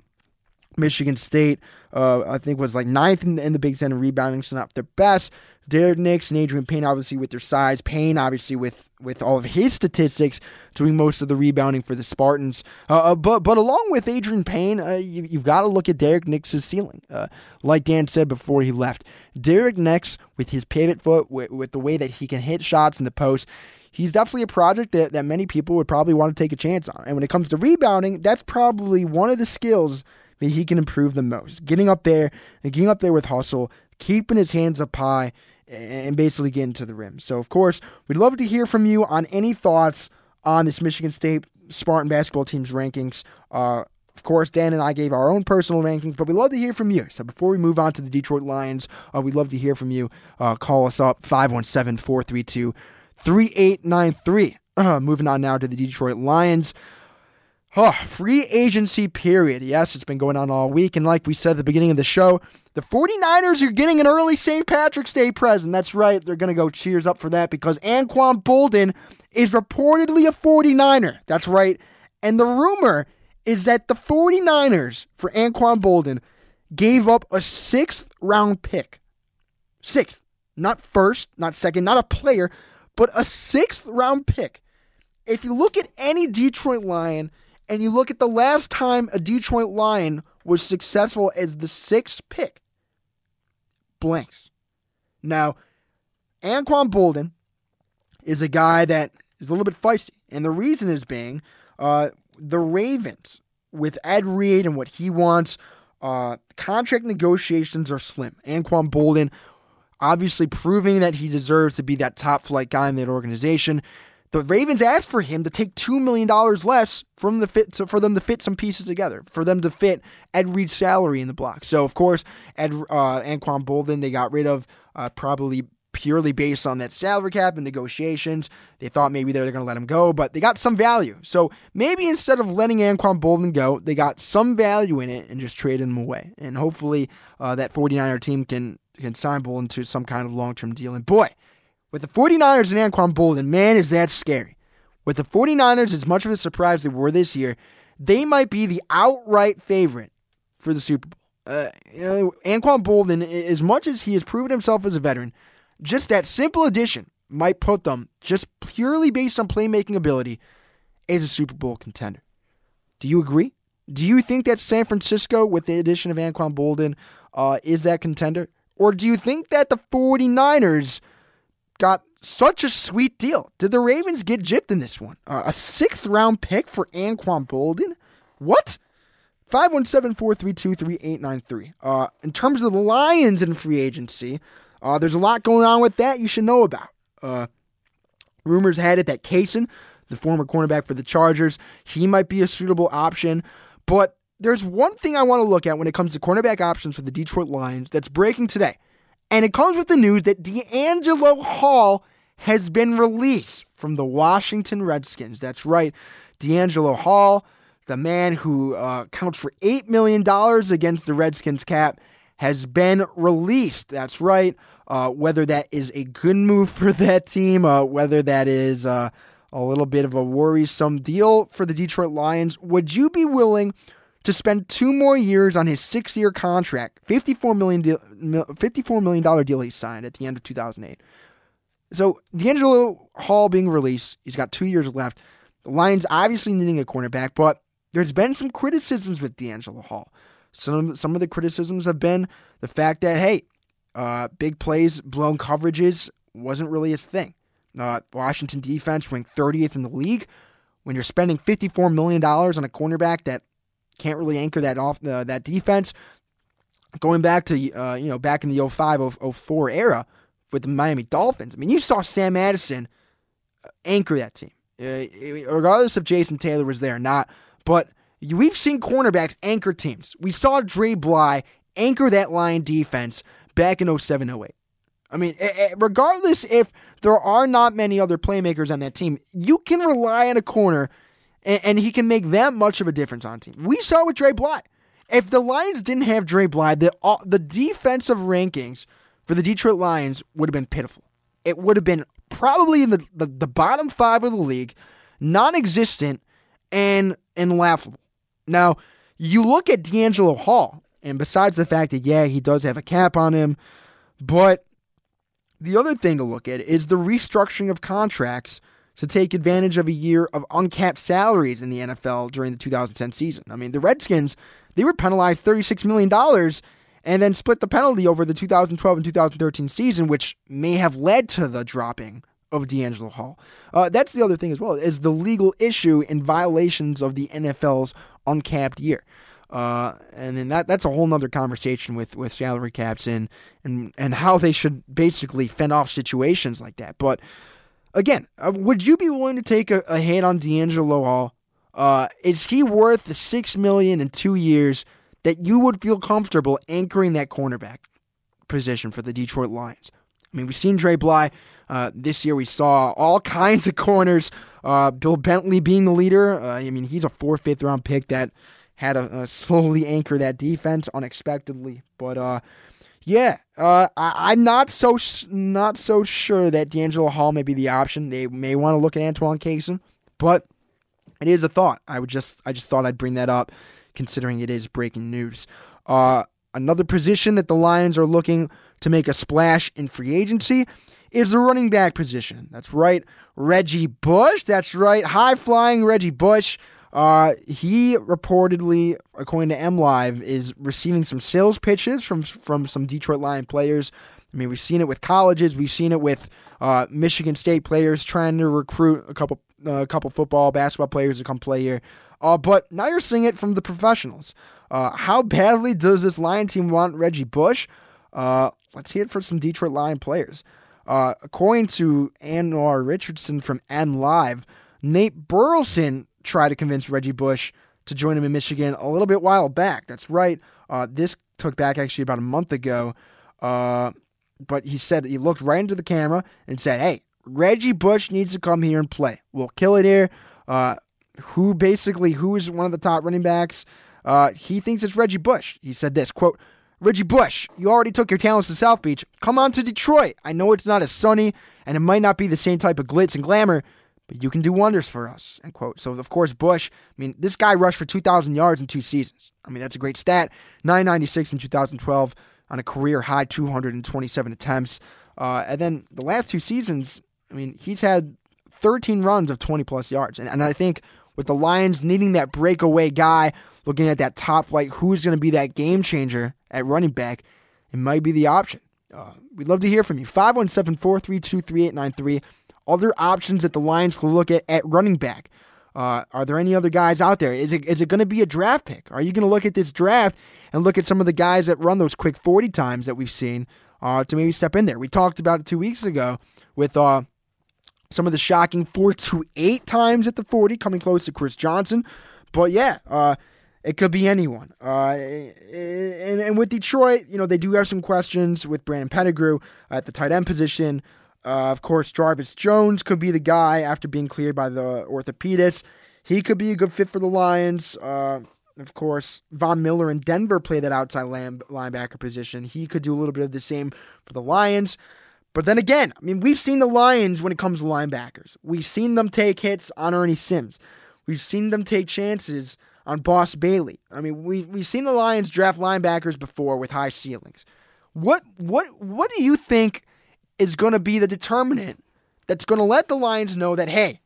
Michigan State, uh, I think, was like ninth in the, in the Big Ten in rebounding, so not their best. Derrick Nix and Adreian Payne, obviously with their size. Payne, obviously with with all of his statistics, doing most of the rebounding for the Spartans. Uh, uh but but along with Adreian Payne, uh, you, have got to look at Derrick Nix's ceiling. Uh, like Dan said before he left, Derrick Nix with his pivot foot, with, with the way that he can hit shots in the post, he's definitely a project that, that many people would probably want to take a chance on. And when it comes to rebounding, that's probably one of the skills that he can improve the most. Getting up there getting up there with hustle, keeping his hands up high, and basically getting to the rim. So, of course, we'd love to hear from you on any thoughts on this Michigan State Spartan basketball team's rankings. Uh, of course, Dan and I gave our own personal rankings, but we'd love to hear from you. So before we move on to the Detroit Lions, uh, we'd love to hear from you. Uh, call us up 517 432 3893. (clears throat) Moving on now to the Detroit Lions. Oh, free agency period. Yes, it's been going on all week. And like we said at the beginning of the show, the 49ers are getting an early St. Patrick's Day present. That's right. They're going to go cheers up for that because Anquan Boldin is reportedly a 49er. That's right. And the rumor is that the 49ers for Anquan Boldin gave up a sixth round pick. Sixth. Not first, not second, not a player, but a sixth round pick. If you look at any Detroit Lion, and you look at the last time a Detroit Lion was successful as the sixth pick, blanks. Now, Anquan Boldin is a guy that is a little bit feisty, and the reason is being uh, the Ravens with Ed Reed and what he wants. Uh, contract negotiations are slim. Anquan Boldin obviously proving that he deserves to be that top flight guy in that organization. The Ravens asked for him to take two million dollars less from the fit to, for them to fit some pieces together, for them to fit Ed Reed's salary in the block. So of course, Ed uh, Anquan Boldin they got rid of uh, probably purely based on that salary cap and negotiations. They thought maybe they were going to let him go, but they got some value. So maybe instead of letting Anquan Boldin go, they got some value in it and just traded him away. And hopefully uh, that 49er team can can sign Boldin to some kind of long term deal. And boy, with the 49ers and Anquan Boldin, man, is that scary. With the 49ers, as much of a surprise they were this year, they might be the outright favorite for the Super Bowl. Uh, you know, Anquan Boldin, as much as he has proven himself as a veteran, just that simple addition might put them, just purely based on playmaking ability, as a Super Bowl contender. Do you agree? Do you think that San Francisco, with the addition of Anquan Boldin, uh, is that contender? Or do you think that the 49ers got such a sweet deal. Did the Ravens get gypped in this one? Uh, a sixth round pick for Anquan Boldin? What? 517 432 3893. Uh, in terms of the Lions in free agency, uh, there's a lot going on with that you should know about. Uh, rumors had it that Cason, the former cornerback for the Chargers, he might be a suitable option. But there's one thing I want to look at when it comes to cornerback options for the Detroit Lions that's breaking today. And it comes with the news that DeAngelo Hall has been released from the Washington Redskins. That's right, DeAngelo Hall, the man who uh, counts for $8 million against the Redskins cap, has been released. That's right. Uh, whether that is a good move for that team, uh, whether that is uh, a little bit of a worrisome deal for the Detroit Lions, would you be willing to spend two more years on his six year contract, 54 million, deal, $54 million deal he signed at the end of 2008. So, DeAngelo Hall being released, he's got two years left. The Lions obviously needing a cornerback, but there's been some criticisms with DeAngelo Hall. Some, some of the criticisms have been the fact that, hey, uh, big plays, blown coverages wasn't really his thing. Uh, Washington defense ranked 30th in the league. When you're spending $54 million on a cornerback that can't really anchor that off uh, that defense. Going back to uh, you know back in the 05 04 era with the Miami Dolphins. I mean, you saw Sam Madison uh, anchor that team. Uh, regardless if Jason Taylor was there or not, but we've seen cornerbacks anchor teams. We saw Dre Bly anchor that line defense back in 07 08. I mean, regardless if there are not many other playmakers on that team, you can rely on a corner, and, and he can make that much of a difference on team. We saw with Dre Bly. If the Lions didn't have Dre Bly, the uh, the defensive rankings for the Detroit Lions would have been pitiful. It would have been probably in the, the, the bottom five of the league, non-existent, and and laughable. Now, you look at DeAngelo Hall, and besides the fact that yeah, he does have a cap on him, but the other thing to look at is the restructuring of contracts to take advantage of a year of uncapped salaries in the NFL during the 2010 season. I mean, the Redskins, they were penalized $36 million and then split the penalty over the 2012 and 2013 season, which may have led to the dropping of DeAngelo Hall. Uh, that's the other thing as well, is the legal issue in violations of the NFL's uncapped year. Uh, and then that that's a whole nother conversation with, with salary caps and, and and how they should basically fend off situations like that. But again, uh, would you be willing to take a, a hit on DeAngelo Hall? Uh, is he worth the six million in two years that you would feel comfortable anchoring that cornerback position for the Detroit Lions? I mean, we've seen Dre Bly. Uh, this year we saw all (laughs) kinds of corners. Uh, Bill Bentley being the leader. Uh, I mean, he's a fourth, fifth round pick that had to (laughs) slowly anchor that defense unexpectedly. But uh, yeah, uh, I, am not so not so sure that DeAngelo Hall may be the option. They may want to look at Antoine Cason, but it is a thought. I would just I just thought I'd bring that up, considering it is breaking news. Uh, another position that the Lions are looking to make a splash in free agency is the running back position. That's right, Reggie Bush. That's right, high flying Reggie Bush. Uh, he reportedly, according to M Live, is receiving some sales pitches from from some Detroit Lion players. I mean, we've seen it with colleges, we've seen it with uh, Michigan State players trying to recruit a couple uh, a couple football, basketball players to come play here. Uh, but now you're seeing it from the professionals. Uh, how badly does this Lion team want Reggie Bush? Let's hear it for some Detroit Lion players. According to Anwar Richardson from M Live, Nate Burleson try to convince Reggie Bush to join him in Michigan a little bit while back. That's right. Uh, this took back actually about a month ago. Uh, but he said he looked right into the camera and said, "Hey, Reggie Bush needs to come here and play. We'll kill it here." Uh, who basically who is one of the top running backs? Uh, he thinks it's Reggie Bush. He said this quote. Reggie Bush, you already took your talents to South Beach. Come on to Detroit. I know it's not as sunny and it might not be the same type of glitz and glamour, but you can do wonders for us, end quote. So, of course, Bush, I mean, this guy rushed for 2,000 yards in two seasons. I mean, that's a great stat. 996 in 2012 on a career high 227 attempts. Uh, and then the last two seasons, I mean, he's had 13 runs of 20 plus yards. And, and I think with the Lions needing that breakaway guy, looking at that top flight, who's going to be that game changer at running back, it might be the option. Uh, we'd love to hear from you. 517 432 3893 other options that the Lions could look at at running back? Uh, are there any other guys out there? Is it is it going to be a draft pick? Are you going to look at this draft and look at some of the guys that run those quick 40 times that we've seen uh, to maybe step in there? We talked about it two weeks ago with uh, some of the shocking 4 to 8 times at the 40, coming close to Chris Johnson. But yeah, uh, it could be anyone. Uh, and, and with Detroit, you know, they do have some questions with Brandon Pettigrew at the tight end position. Uh, of course, Jarvis Jones could be the guy after being cleared by the orthopedist. He could be a good fit for the Lions. Uh, of course, Von Miller in Denver play that outside linebacker position. He could do a little bit of the same for the Lions. But then again, I mean, we've seen the Lions when it comes to linebackers. We've seen them take hits on Ernie Sims. We've seen them take chances on Boss Bailey. I mean, we we've seen the Lions draft linebackers before with high ceilings. What what what do you think is going to be the determinant that's going to let the Lions know that, hey,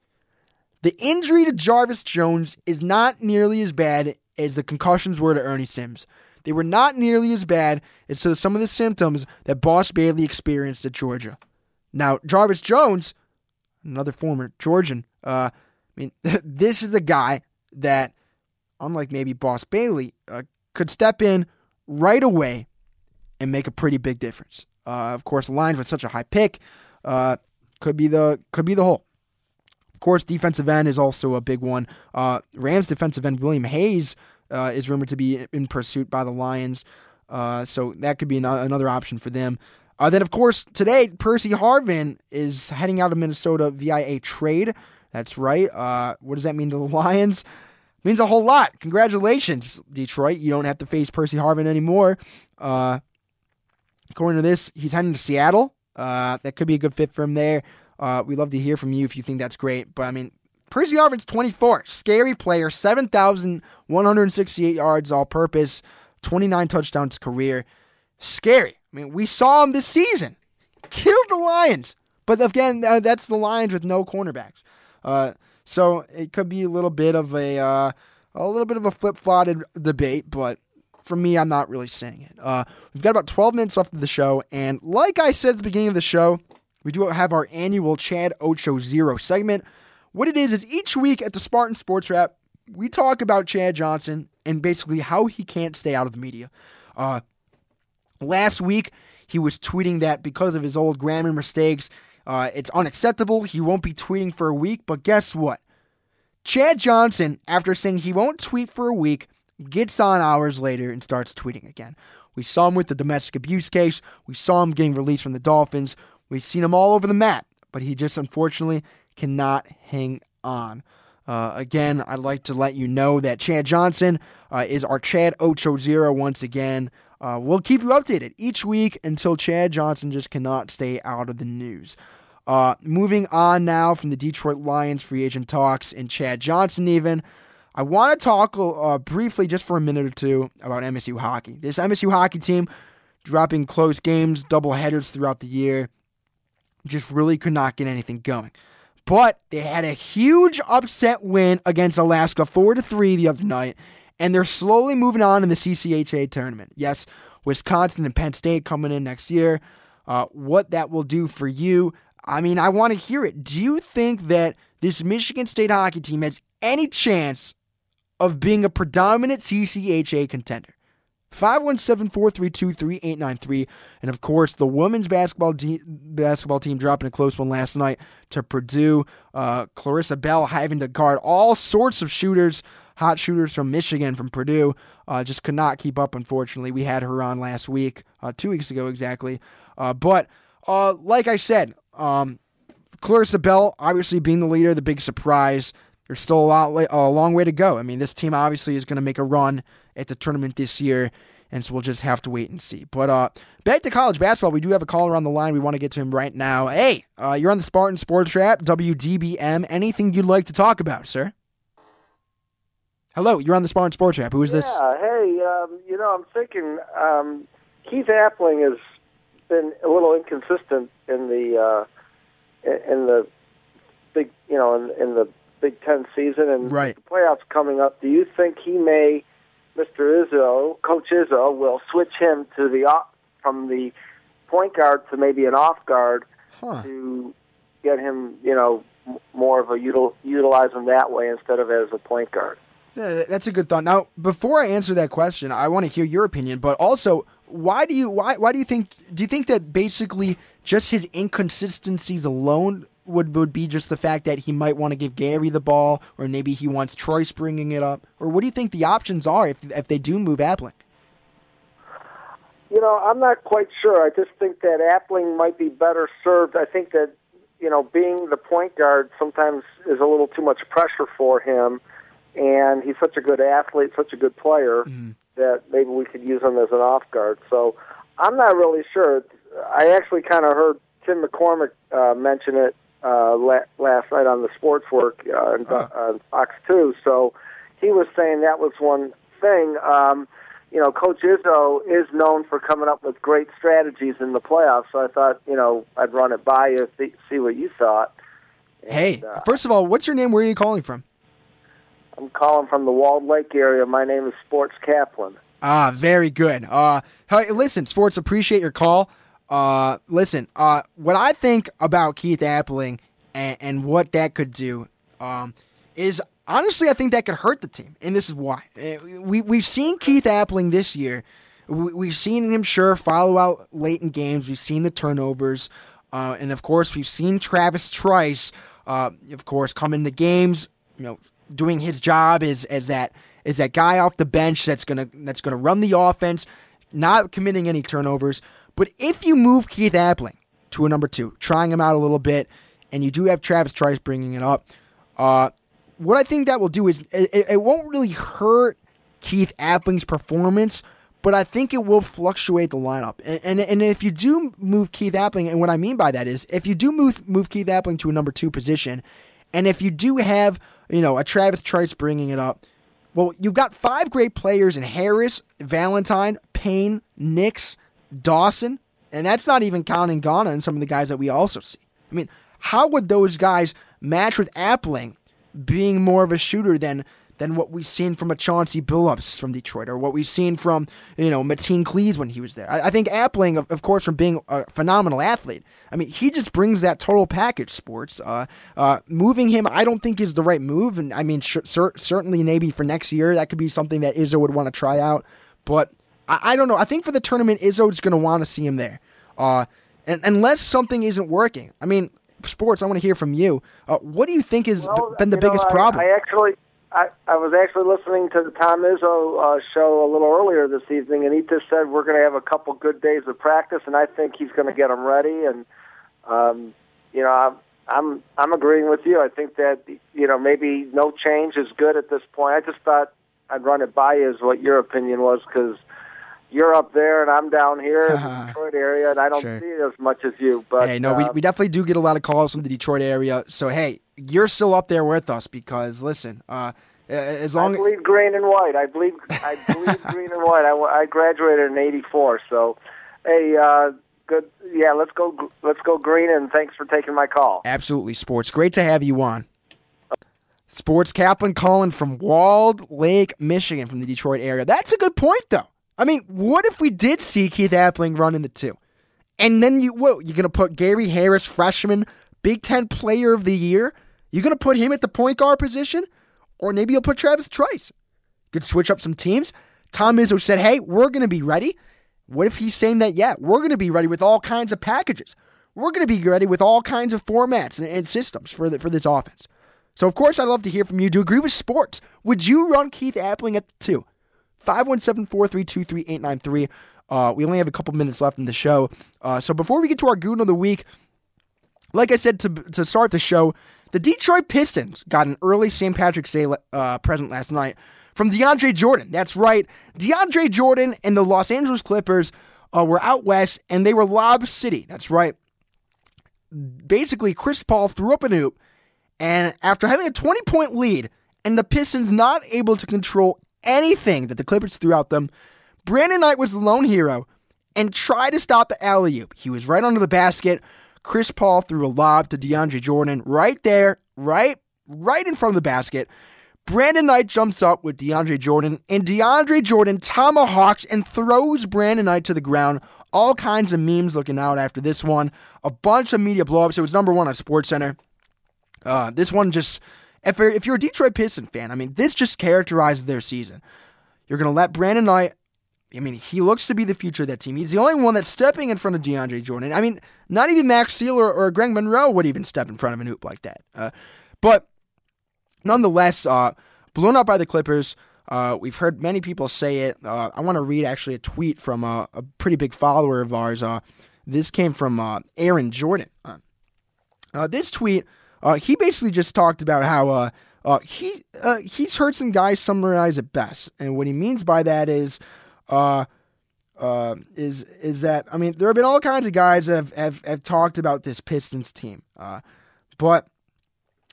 the injury to Jarvis Jones is not nearly as bad as the concussions were to Ernie Sims. They were not nearly as bad as some of the symptoms that Boss Bailey experienced at Georgia. Now, Jarvis Jones, another former Georgian, uh, I mean, (laughs) this is a guy that, unlike maybe Boss Bailey, uh, could step in right away and make a pretty big difference. Uh, of course, Lions with such a high pick uh, could be the could be the hole. Of course, defensive end is also a big one. Uh, Rams defensive end William Hayes uh, is rumored to be in pursuit by the Lions, uh, so that could be an- another option for them. Uh, then, of course, today, Percy Harvin is heading out of Minnesota via a trade. That's right. What does that mean to the (laughs) Lions? means a whole lot. Congratulations, Detroit. You don't have to face Percy Harvin anymore. According to this, he's heading to Seattle. Uh, that could be a good fit for him there. Uh, we'd love to hear from you if you think that's great. But I mean, Percy Harvin's 24. Scary player. 7,168 yards all purpose. 29 touchdowns career. Scary. I mean, we saw him this season. Killed the Lions. But again, uh, that's the Lions with no cornerbacks. Uh, so it could be a little bit of a uh, a little bit of a flip flopped debate, but for me, I'm not really saying it. Uh, we've got about 12 minutes left of the show, and like I said at the beginning of the show, we do have our annual Chad Ocho Zero segment. What it is is each week at the Spartan Sports Wrap, we talk about Chad Johnson and basically how he can't stay out of the media. Uh, last week, he was tweeting that because of his old grammar mistakes, uh, it's unacceptable. He won't be tweeting for a week, but guess what? Chad Johnson, after saying he won't tweet for a week, gets on hours later and starts tweeting again. We saw him with the domestic abuse case. We saw him getting released from the Dolphins. We've seen him all over the map, but he just unfortunately cannot hang on. Uh, again, I'd like to let you know that Chad Johnson uh, is our Chad Ocho Zero once again. Uh, we'll keep you updated each week until Chad Johnson just cannot stay out of the news. Uh, moving on now from the Detroit Lions free agent talks and Chad Johnson, even. I want to talk uh, briefly, just for a minute or two, about MSU hockey. This MSU hockey team dropping close games, double headers throughout the year, just really could not get anything going. But they had a huge upset win against Alaska, four to three the other night, and they're slowly moving on in the CCHA tournament. Yes, Wisconsin and Penn State coming in next year. Uh, what that will do for you, I mean, I want to hear it. Do you think that this Michigan State hockey team has any chance of being a predominant CCHA contender? 517-432-3893 and of course the women's basketball de- basketball team dropping a close one last night to Purdue. Uh, Klarissa Bell having to guard all sorts of shooters hot shooters from Michigan from Purdue. Uh, just could not keep up unfortunately. We had her on last week uh, two weeks ago exactly. Uh, but uh, like I said um, Klarissa Bell obviously being the leader the big surprise there's still a lot a long way to go I mean this team obviously is going to make a run at the tournament this year. And so we'll just have to wait and see. But uh, back to college basketball, we do have a caller on the line. We want to get to him right now. Hey, uh, you're on the Spartan Sports Wrap, WDBM. Anything you'd like to talk about, sir? Hello, you're on the Spartan Sports Wrap. Who is this? Yeah, hey, um, you know, I'm thinking um, Keith Appling has been a little inconsistent in the uh, in the big, you know, in, in the Big Ten season and right. the playoffs coming up. Do you think he may? Mr. Izzo, Coach Izzo, will switch him to the off, from the point guard to maybe an off guard huh. to get him, you know, more of a util, utilize him that way instead of as a point guard. Yeah, that's a good thought. Now, before I answer that question, I want to hear your opinion, but also, why do you why why do you think do you think that basically just his inconsistencies alone would would be just the fact that he might want to give Gary the ball, or maybe he wants Troy bringing it up, or what do you think the options are if if they do move Appling? You know, I'm not quite sure. I just think that Appling might be better served. I think that you know, being the point guard sometimes is a little too much pressure for him, and he's such a good athlete, such a good player Mm. that maybe we could use him as an off guard. So I'm not really sure. I actually kind of heard Tim McCormick uh, mention it uh, la- last night on the Sports Work uh, on, Huh. on Fox Two. So he was saying that was one thing. Um, you know, Coach Izzo is known for coming up with great strategies in the playoffs. So I thought, you know, I'd run it by you, th- see what you thought. Hey, uh, first of all, what's your name? Where are you calling from? I'm calling from the Walled Lake area. My name is Sports Kaplan. Ah, very good. Uh, hey, listen, sports, appreciate your call. Uh, listen, uh, what I think about Keith Appling and, and what that could do, um, is honestly, I think that could hurt the team, and this is why. Uh, We we've seen Keith Appling this year. We, we've seen him sure follow out late in games. We've seen the turnovers, uh, and of course, we've seen Travis Trice, uh, of course, come into games. You know, doing his job as as that is that guy off the bench that's gonna that's gonna run the offense, not committing any turnovers. But if you move Keith Appling to a number two, trying him out a little bit, and you do have Travis Trice bringing it up, uh, what I think that will do is it, it won't really hurt Keith Appling's performance, but I think it will fluctuate the lineup. And, and and if you do move Keith Appling, and what I mean by that is if you do move move Keith Appling to a number two position, and if you do have you know a Travis Trice bringing it up, well, you've got five great players in Harris, Valentine, Payne, Nix, Dawson, and that's not even counting Gauna and some of the guys that we also see. I mean, how would those guys match with Appling being more of a shooter than than what we've seen from a Chauncey Billups from Detroit or what we've seen from, you know, Mateen Cleaves when he was there. I, I think Appling, of, of, course, from being a phenomenal athlete, I mean, he just brings that total package, sports. Uh, uh, moving him, I don't think is the right move. And I mean, sh- cer- certainly maybe for next year, that could be something that Izzo would want to try out. But I, I don't know. I think for the tournament, Izzo is going to want to see him there. Uh, and unless something isn't working. I mean, sports, I want to hear from you. Uh, what do you think has well, been the biggest know, I, problem? I actually, I, I was actually listening to the Tom Izzo uh, show a little earlier this evening, and he just said we're going to have a couple good days of practice, and I think he's going to get them ready. And um, you know, I'm, I'm I'm agreeing with you. I think that you know maybe no change is good at this point. I just thought I'd run it by you as what your opinion was because you're up there and I'm down here in the (laughs) Detroit area, and I don't Sure. see it as much as you. But hey, no, we, uh, we definitely do get a lot of calls from the Detroit area. So, hey, you're still up there with us because, listen, uh, as long as I bleed green and white. I bleed. I (laughs) bleed green and white. I, I graduated in '84. So, hey, uh, good. Yeah, let's go. Let's go green. And thanks for taking my call. Absolutely, sports. Great to have you on. Sports Kaplan calling from Walled Lake, Michigan, from the Detroit area. That's a good point, though. I mean, what if we did see Keith Appling run in the two? And then you, what, you're to put Gary Harris, freshman, Big Ten player of the year? You're to put him at the point guard position? Or maybe you'll put Travis Trice. Could switch up some teams. Tom Izzo said, hey, we're to be ready. What if he's saying that, yeah, we're to be ready with all kinds of packages. We're to be ready with all kinds of formats and, and systems for, the, for this offense. So, of course, I'd love to hear from you. Do you agree with sports? Would you run Keith Appling at the two? 517 432 3893. Uh, we only have a couple minutes left in the show. Uh, so, before we get to our Goon of the Week, like I said to, to start the show, the Detroit Pistons got an early St. Patrick's Day uh, present last night from DeAndre Jordan. That's right. DeAndre Jordan and the Los Angeles Clippers uh, were out west and they were Lob City. That's right. Basically, Chris Paul threw up an oop, and after having a 20 point lead and the Pistons not able to control anything that the Clippers threw at them, Brandon Knight was the lone hero and tried to stop the alley oop. He was right under the basket. Chris Paul threw a lob to DeAndre Jordan right there, right, right in front of the basket. Brandon Knight jumps up with DeAndre Jordan, and DeAndre Jordan tomahawks and throws Brandon Knight to the ground. All kinds of memes looking out after this one. A bunch of media blowups. It was number one on SportsCenter. Uh, this one just, if you're, if you're a Detroit Piston fan, I mean, this just characterizes their season. You're going to let Brandon Knight, I mean, he looks to be the future of that team. He's the only one that's stepping in front of DeAndre Jordan. I mean, not even Maxiell or, or Greg Monroe would even step in front of an hoop like that. Uh, but nonetheless, uh, blown up by the Clippers. Uh, we've heard many people say it. Uh, I want to read actually a tweet from a, a pretty big follower of ours. Uh, this came from uh, Aaron Jordan. Uh, uh, this tweet, uh, he basically just talked about how uh, uh, he uh, he's heard some guys summarize it best, and what he means by that is, uh, uh, is is that I mean there have been all kinds of guys that have have, have talked about this Pistons team, but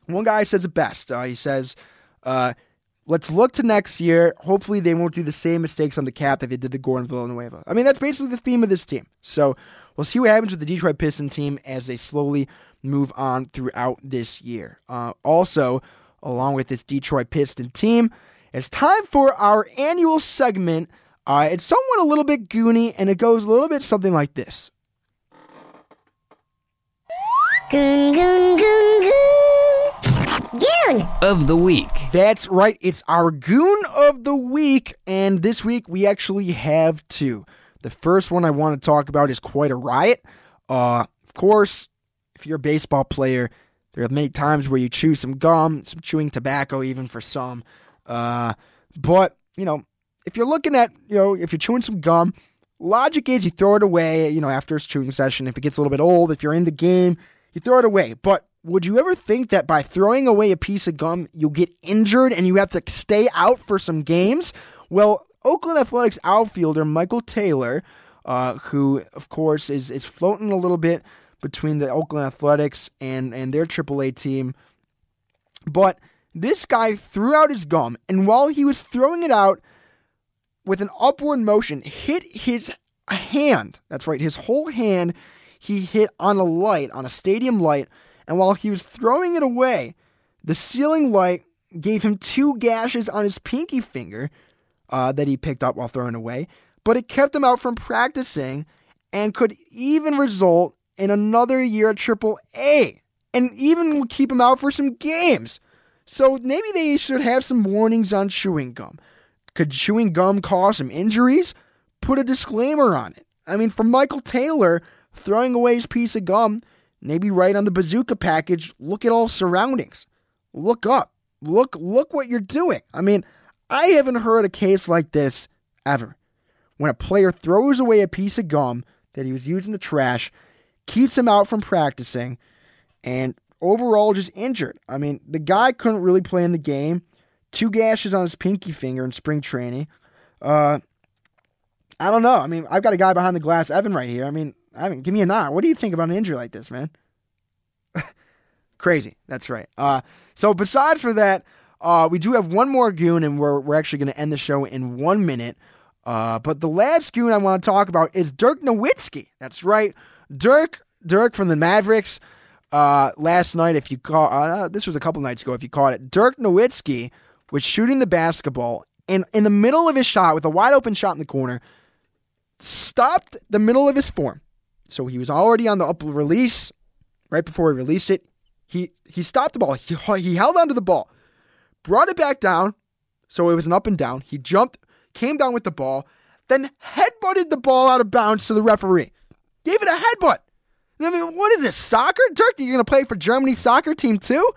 one guy says it best. He says, "Let's look to next year. Hopefully, they won't do the same mistakes on the cap that they did to Gordon Villanueva." I mean, that's basically the theme of this team. So we'll see what happens with the Detroit Pistons team as they slowly move on throughout this year. Uh, also, along with this Detroit Piston team, it's time for our annual segment. Uh, it's somewhat a little bit goony, and it goes a little bit something like this. Goon, goon, goon, goon. Goon. Of the week. That's right. It's our goon of the week. And this week we actually have two. The first one I want to talk about is quite a riot. Uh, of course, if you're a baseball player, there are many times where you chew some gum, some chewing tobacco, even for some. Uh, but, you know, if you're looking at, you know, if you're chewing some gum logic is you throw it away, you know, after a shooting session. If it gets a little bit old, if you're in the game, you throw it away. But would you ever think that by throwing away a piece of gum, you'll get injured and you have to stay out for some games? Well, Oakland Athletics outfielder Michael Taylor, uh, who of course is is floating a little bit between the Oakland Athletics and and their AAA team, but this guy threw out his gum, and while he was throwing it out with an upward motion, hit his hand. That's right, his whole hand. He hit on a light, on a stadium light, and while he was throwing it away, the ceiling light gave him two gashes on his pinky finger uh, that he picked up while throwing away, but it kept him out from practicing and could even result in another year at Triple A, and even keep him out for some games. So maybe they should have some warnings on chewing gum. Could chewing gum cause some injuries? Put a disclaimer on it. I mean, for Michael Taylor, throwing away his piece of gum, maybe right on the bazooka package, look at all surroundings. Look up. Look look what you're doing. I mean, I haven't heard a case like this ever. When a player throws away a piece of gum that he was using the trash, keeps him out from practicing, and overall just injured. I mean, the guy couldn't really play in the game. Two gashes on his pinky finger in spring training. Uh, I don't know. I mean, I've got a guy behind the glass, Evan, right here. I mean, Evan, give me a nod. What do you think about an injury like this, man? (laughs) Crazy. That's right. Uh, so besides for that, uh, we do have one more goon, and we're we're actually going to end the show in one minute. Uh, but the last goon I want to talk about is Dirk Nowitzki. That's right, Dirk. Dirk from the Mavericks. Uh, last night, if you caught, uh, this was a couple nights ago, if you caught it, Dirk Nowitzki was shooting the basketball, and in the middle of his shot, with a wide open shot in the corner, stopped the middle of his form. So he was already on the up release. Right before he released it, he he stopped the ball. He, he held onto the ball, brought it back down, so it was an up and down. He jumped, came down with the ball, then headbutted the ball out of bounds to the referee. Gave it a headbutt. I mean, what is this, soccer? Dirk, you're going to play for Germany's soccer team too?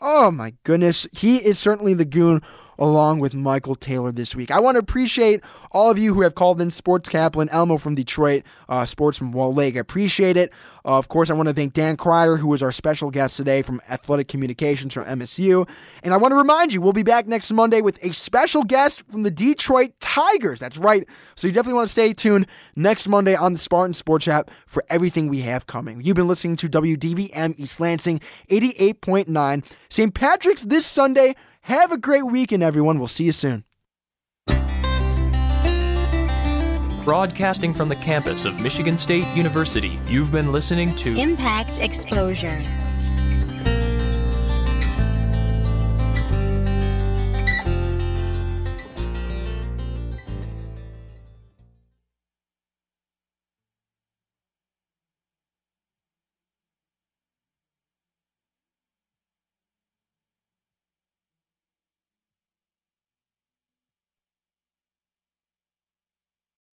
Oh my goodness. He is certainly the goon along with Michael Taylor this week. I want to appreciate all of you who have called in Sports Kaplan, Elmo from Detroit, uh, Sports from Walled Lake. I appreciate it. Uh, of course, I want to thank Dan Cryer, who was our special guest today from Athletic Communications from MSU. And I want to remind you, we'll be back next Monday with a special guest from the Detroit Tigers. That's right. So you definitely want to stay tuned next Monday on the Spartan Sports app for everything we have coming. You've been listening to WDBM East Lansing 88.9. St. Patrick's this Sunday. Have a great weekend, everyone. We'll see you soon. Broadcasting from the campus of Michigan State University, you've been listening to Impact Exposure.